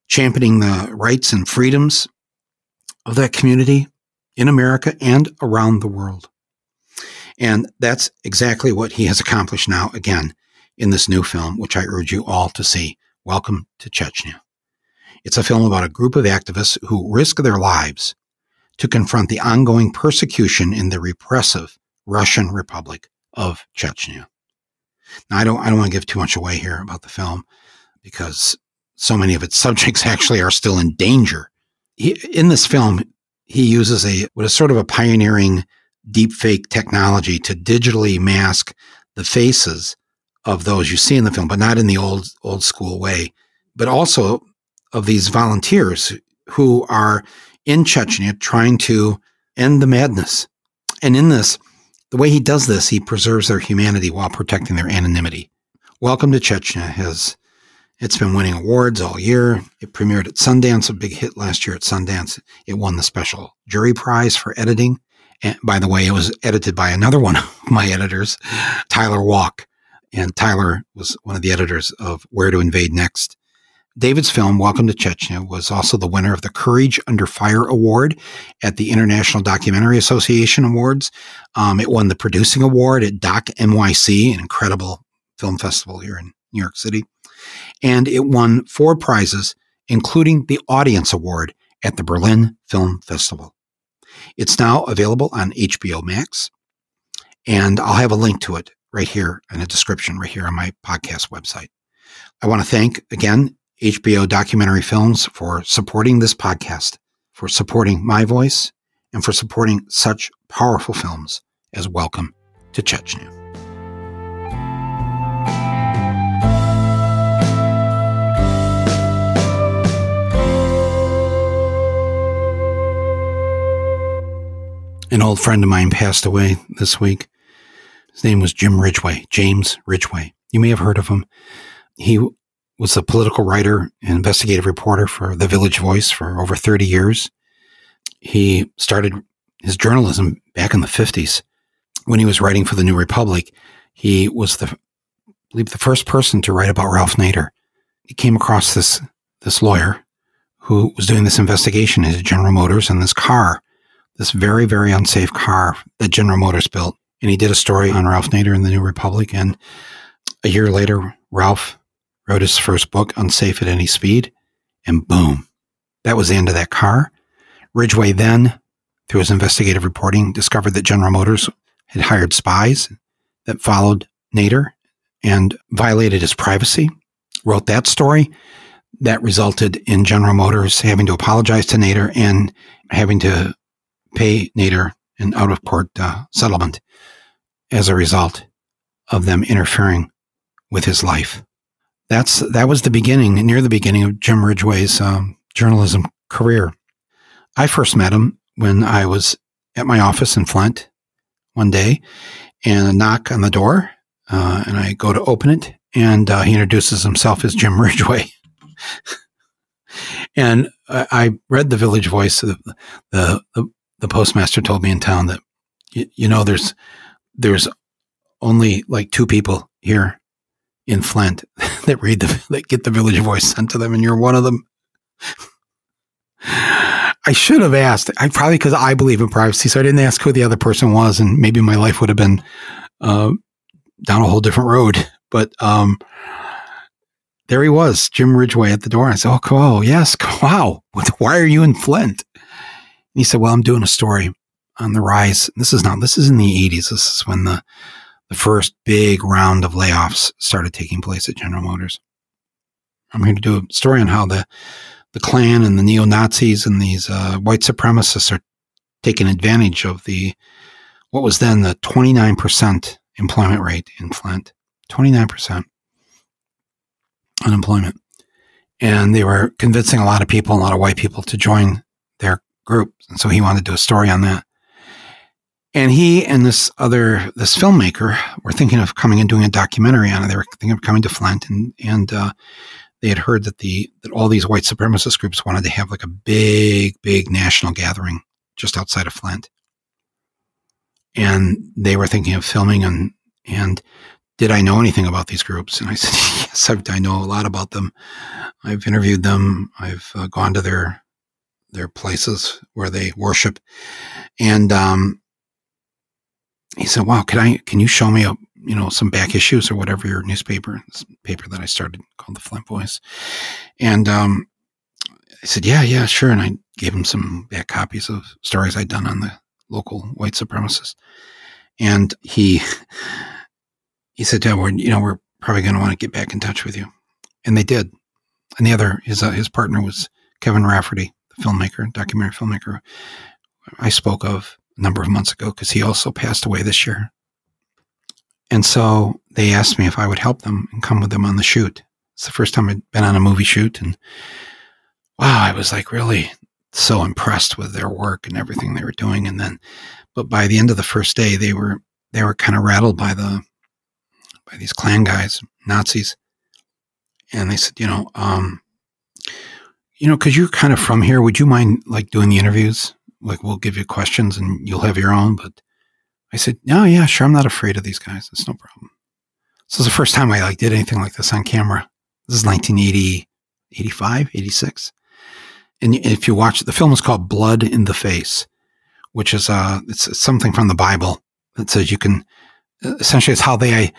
championing the rights and freedoms of that community in America and around the world. And that's exactly what he has accomplished now again in this new film, which I urge you all to see. Welcome to Chechnya. It's a film about a group of activists who risk their lives to confront the ongoing persecution in the repressive Russian Republic of Chechnya. Now, I don't, I don't want to give too much away here about the film because so many of its *laughs* subjects actually are still in danger. He, in this film, he uses a what is sort of a pioneering deepfake technology to digitally mask the faces of those you see in the film, but not in the old old school way, but also of these volunteers who are in Chechnya trying to end the madness. And in this, the way he does this, he preserves their humanity while protecting their anonymity. Welcome to Chechnya has it's been winning awards all year. It premiered at Sundance, a big hit last year at Sundance. It won the special jury prize for editing. And by the way, it was edited by another one *laughs* of my editors, Tyler Walk. And Tyler was one of the editors of Where to Invade Next. David's film, Welcome to Chechnya, was also the winner of the Courage Under Fire Award at the International Documentary Association Awards. Um, it won the Producing Award at Doc NYC, an incredible film festival here in New York City. And it won four prizes, including the Audience Award at the Berlin Film Festival. It's now available on HBO Max, and I'll have a link to it right here in a description right here on my podcast website. I want to thank again HBO Documentary Films for supporting this podcast, for supporting my voice, and for supporting such powerful films as Welcome to Chechnya. An old friend of mine passed away this week. His name was Jim Ridgeway, James Ridgeway. You may have heard of him. He was a political writer and investigative reporter for the Village Voice for over 30 years. He started his journalism back in the 50s. When he was writing for the New Republic, he was the, I believe, the first person to write about Ralph Nader. He came across this, this lawyer who was doing this investigation into General Motors and this car this very, very unsafe car that General Motors built. And he did a story on Ralph Nader in the New Republic. And a year later, Ralph wrote his first book, Unsafe at Any Speed. And boom, that was the end of that car. Ridgeway then, through his investigative reporting, discovered that General Motors had hired spies that followed Nader and violated his privacy. Wrote that story. That resulted in General Motors having to apologize to Nader and having to pay Nader an out of court uh, settlement as a result of them interfering with his life. That's that was the beginning, near the beginning of Jim Ridgeway's um, journalism career. I first met him when I was at my office in Flint one day, and a knock on the door, uh, and I go to open it, and uh, he introduces himself as Jim *laughs* Ridgeway. and I, I, read the Village Voice, the, the, the the postmaster told me in town that you, you know there's there's only like two people here in Flint *laughs* *laughs* that read the that get the Village Voice sent to them, and you're one of them. I should have asked. I probably because I believe in privacy, so I didn't ask who the other person was, and maybe my life would have been uh, down a whole different road. But um, there he was, Jim Ridgeway at the door. I said, "Oh, cool. Yes, *laughs* wow. Why are you in Flint?" And he said, "Well, I'm doing a story on the rise. This is not. This is in the '80s. This is when the the first big round of layoffs started taking place at General Motors. I'm here to do a story on how the the Klan and the neo Nazis and these uh, white supremacists are taking advantage of the what was then the 29% employment rate in Flint. 29% unemployment. And they were convincing a lot of people, a lot of white people to join their group. And so he wanted to do a story on that. And he and this other, this filmmaker were thinking of coming and doing a documentary on it. They were thinking of coming to Flint and, and, uh, they had heard that the, that all these white supremacist groups wanted to have like a big, big national gathering just outside of Flint. And they were thinking of filming and, and did I know anything about these groups? And I said, *laughs* yes, I've, i know a lot about them. I've interviewed them. I've uh, gone to their, their places where they worship. And, um, he said, wow, can I, can you show me a, you know, some back issues or whatever your newspaper, paper that I started called the Flint Voice. And, um, I said, yeah, yeah, sure. And I gave him some back copies of stories I'd done on the local white supremacists. And he, *laughs* he said, yeah, we're, you know, we're probably going to want to get back in touch with you. And they did. And the other, his, uh, his partner was Kevin Rafferty, the filmmaker, documentary filmmaker I spoke of number of months ago because he also passed away this year. And so they asked me if I would help them and come with them on the shoot. It's the first time I'd been on a movie shoot. And wow, I was like really so impressed with their work and everything they were doing. And then, but by the end of the first day, they were, they were kind of rattled by the, by these Klan guys, Nazis. And they said, you know, um, you know, cause you're kind of from here. Would you mind like doing the interviews? Like we'll give you questions and you'll have your own, but I said, no, yeah, sure. I'm not afraid of these guys. It's no problem. This is the first time I like did anything like this on camera. This is 1980, 85, 86. And if you watch the film is called Blood in the Face, which is, uh, it's, it's something from the Bible that says you can, essentially it's how they,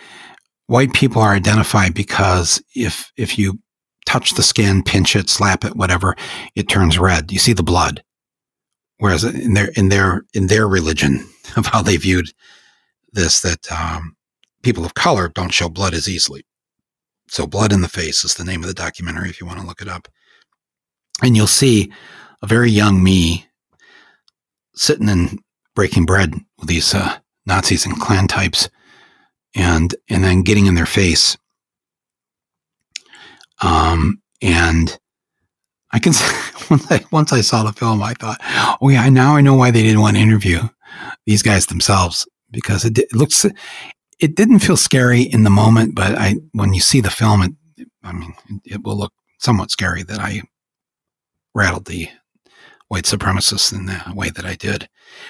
white people are identified because if, if you touch the skin, pinch it, slap it, whatever, it turns red. You see the blood. Whereas in their, in their, in their religion, *laughs* of how they viewed this that um, people of color don't show blood as easily. So, Blood in the Face is the name of the documentary if you want to look it up. And you'll see a very young me sitting and breaking bread with these uh, Nazis and Klan types and and then getting in their face. Um, and I can *laughs* once I once I saw the film, I thought, oh yeah, now I know why they didn't want to interview these guys themselves because it, it looks it didn't feel scary in the moment, but I when you see the film, it I mean it will look somewhat scary that I rattled the white supremacists in the way that I did.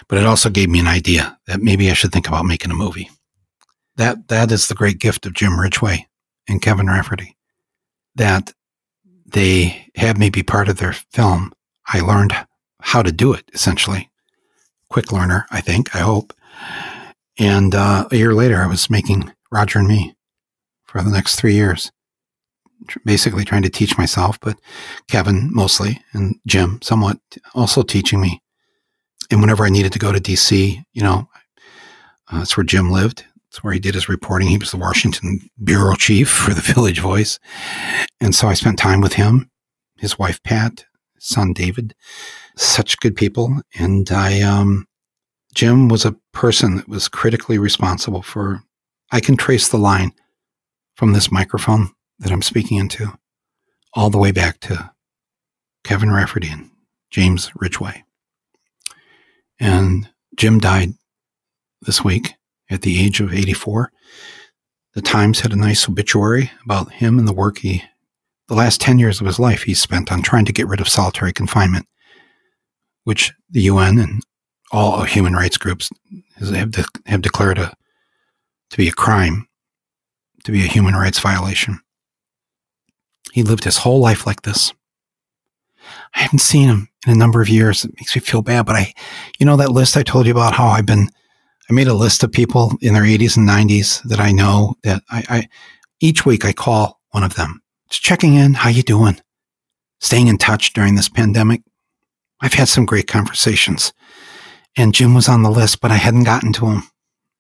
But it also gave me an idea that maybe I should think about making a movie. That that is the great gift of Jim Ridgeway and Kevin Rafferty. That they had me be part of their film. I learned how to do it essentially quick learner, I think, I hope. And uh, a year later, I was making Roger and Me for the next three years, basically trying to teach myself, but Kevin mostly and Jim somewhat also teaching me. And whenever I needed to go to DC, you know, uh, that's where Jim lived. That's where he did his reporting. He was the Washington bureau chief for the Village Voice. And so I spent time with him, his wife, Pat, son, David, such good people. And I, um, Jim was a person that was critically responsible for, I can trace the line from this microphone that I'm speaking into all the way back to Kevin Rafferty and James Ridgeway. And Jim died this week at the age of 84. The Times had a nice obituary about him and the work he, the last 10 years of his life, he spent on trying to get rid of solitary confinement which the UN and all human rights groups have, de- have declared a, to be a crime, to be a human rights violation. He lived his whole life like this. I haven't seen him in a number of years. It makes me feel bad, but I, you know, that list I told you about how I've been, I made a list of people in their 80s and 90s that I know that I, I each week I call one of them Just checking in. How you doing? Staying in touch during this pandemic. I've had some great conversations and Jim was on the list, but I hadn't gotten to him.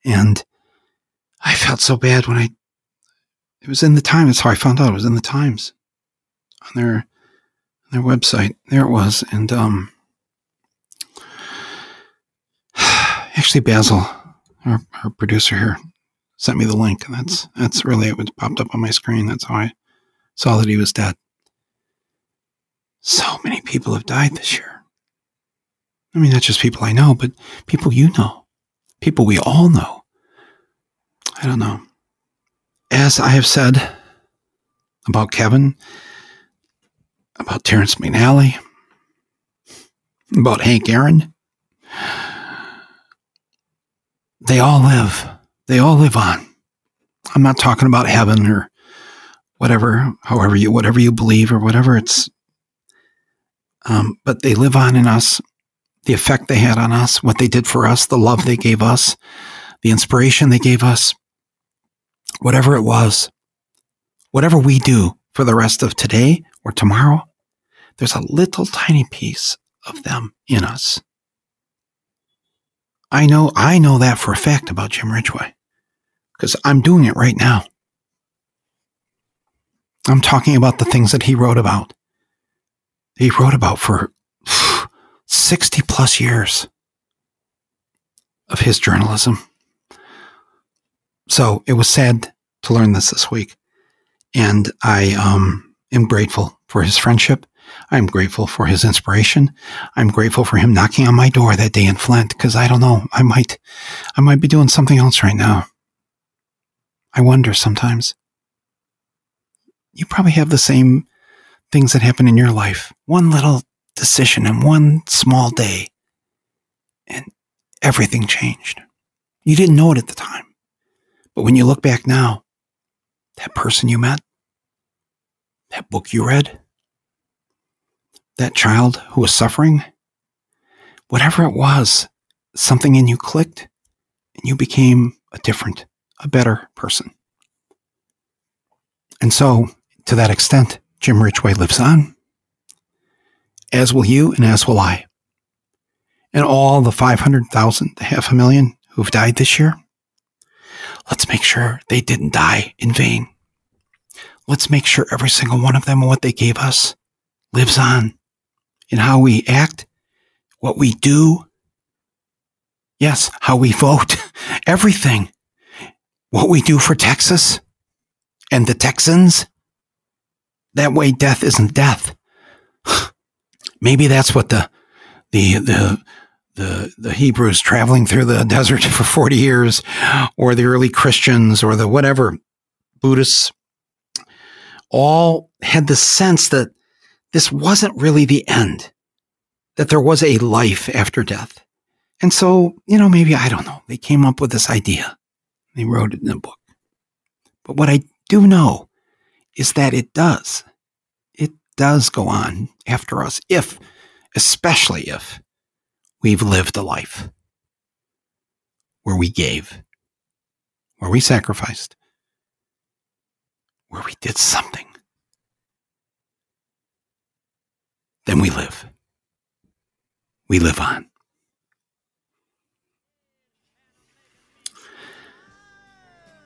And I felt so bad when I, it was in the Times. That's how I found out it was in the Times on their, on their website. There it was. And, um, *sighs* actually Basil, our, our producer here, sent me the link. And that's, mm-hmm. that's really, it was popped up on my screen. That's how I saw that he was dead. So many people have died this year. I mean, not just people I know, but people you know, people we all know. I don't know. As I have said about Kevin, about Terrence McNally, about Hank Aaron, they all live. They all live on. I'm not talking about heaven or whatever, however you, whatever you believe or whatever it's, um, but they live on in us the effect they had on us, what they did for us, the love they gave us, the inspiration they gave us, whatever it was, whatever we do for the rest of today or tomorrow, there's a little tiny piece of them in us. I know, I know that for a fact about Jim Ridgway because I'm doing it right now. I'm talking about the things that he wrote about. He wrote about for 60 plus years of his journalism. So it was sad to learn this this week. And I um, am grateful for his friendship. I'm grateful for his inspiration. I'm grateful for him knocking on my door that day in Flint because I don't know. I might, I might be doing something else right now. I wonder sometimes. You probably have the same things that happen in your life. One little decision in one small day, and everything changed. You didn't know it at the time. But when you look back now, that person you met, that book you read, that child who was suffering, whatever it was, something in you clicked and you became a different, a better person. And so, to that extent, Jim Ridgway lives on as will you and as will I. And all the 500,000, the half a million who've died this year, let's make sure they didn't die in vain. Let's make sure every single one of them and what they gave us lives on in how we act, what we do. Yes, how we vote, *laughs* everything. What we do for Texas and the Texans. That way death isn't death. *sighs* Maybe that's what the the the the the Hebrews traveling through the *laughs* desert for 40 years or the early Christians or the whatever Buddhists all had the sense that this wasn't really the end that there was a life after death. And so, you know, maybe I don't know. They came up with this idea. They wrote it in a book. But what I do know is that it does It does go on after us if, especially if, we've lived a life where we gave, where we sacrificed, where we did something. Then we live. We live on.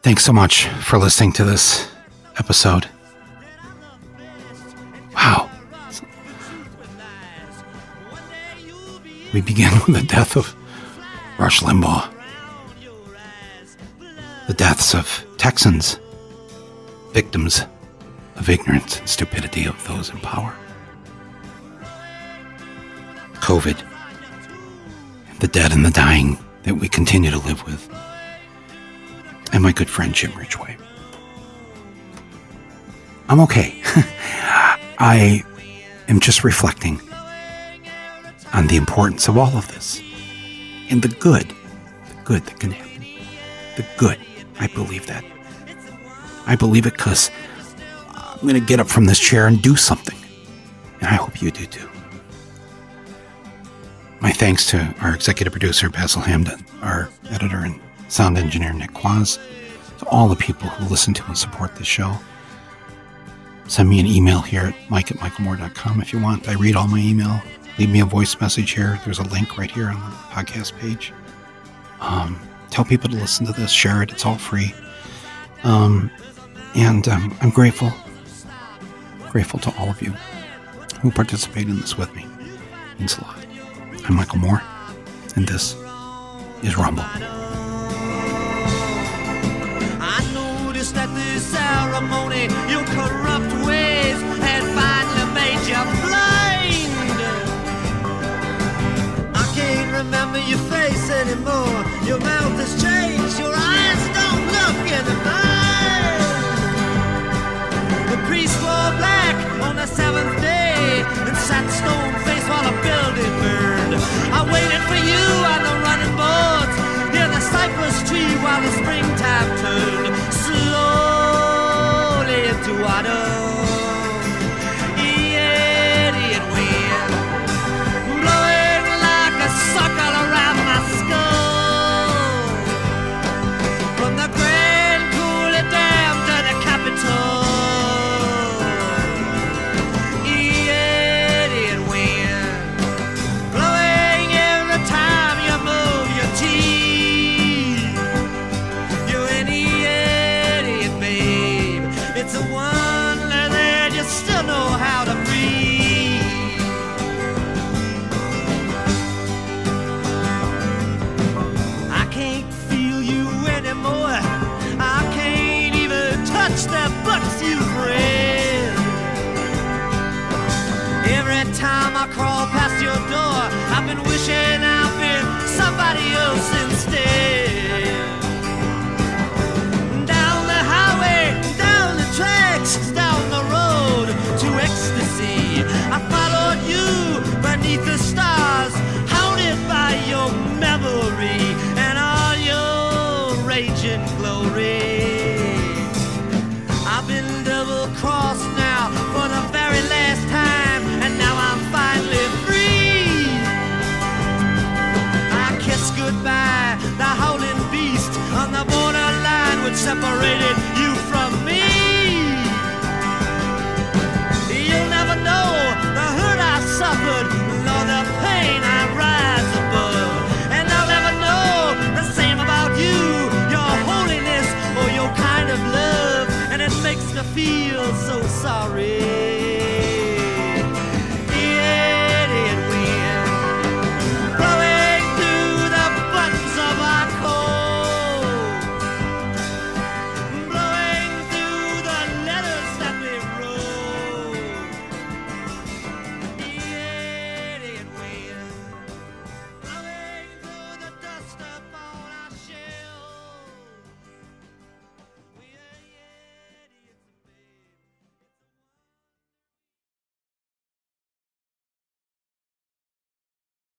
Thanks so much for listening to this episode. Wow. We begin *laughs* with the death of Rush Limbaugh, the deaths of Texans, victims of ignorance and stupidity of those in power, COVID, the dead and the dying that we continue to live with, and my good friend Jim Ridgway. I'm okay. *laughs* I am just reflecting on the importance of all of this and the good, the good that can happen. The good. I believe that. I believe it because I'm going to get up from this chair and do something. And I hope you do too. My thanks to our executive producer, Basil Hamden, our editor and sound engineer, Nick Quaz, to all the people who listen to and support this show. send me an email here at mike at michaelmoore.com if you want. I read all my email. Leave me a voice message here. There's a link right here on the podcast page. Um, tell people to listen to this, share it. It's all free. Um, and um, I'm grateful, grateful to all of you who participate in this with me. Means a lot. I'm Michael Moore, and this is Rumble. I noticed at the ceremony your corrupt ways had finally made you blind. I can't remember your face anymore. Your mouth has changed, your eyes don't look anymore. The priest wore black on the seventh day and sat stone faced while burned. Waited for you on the running boards near the cypress tree while the springtime turned slowly into autumn.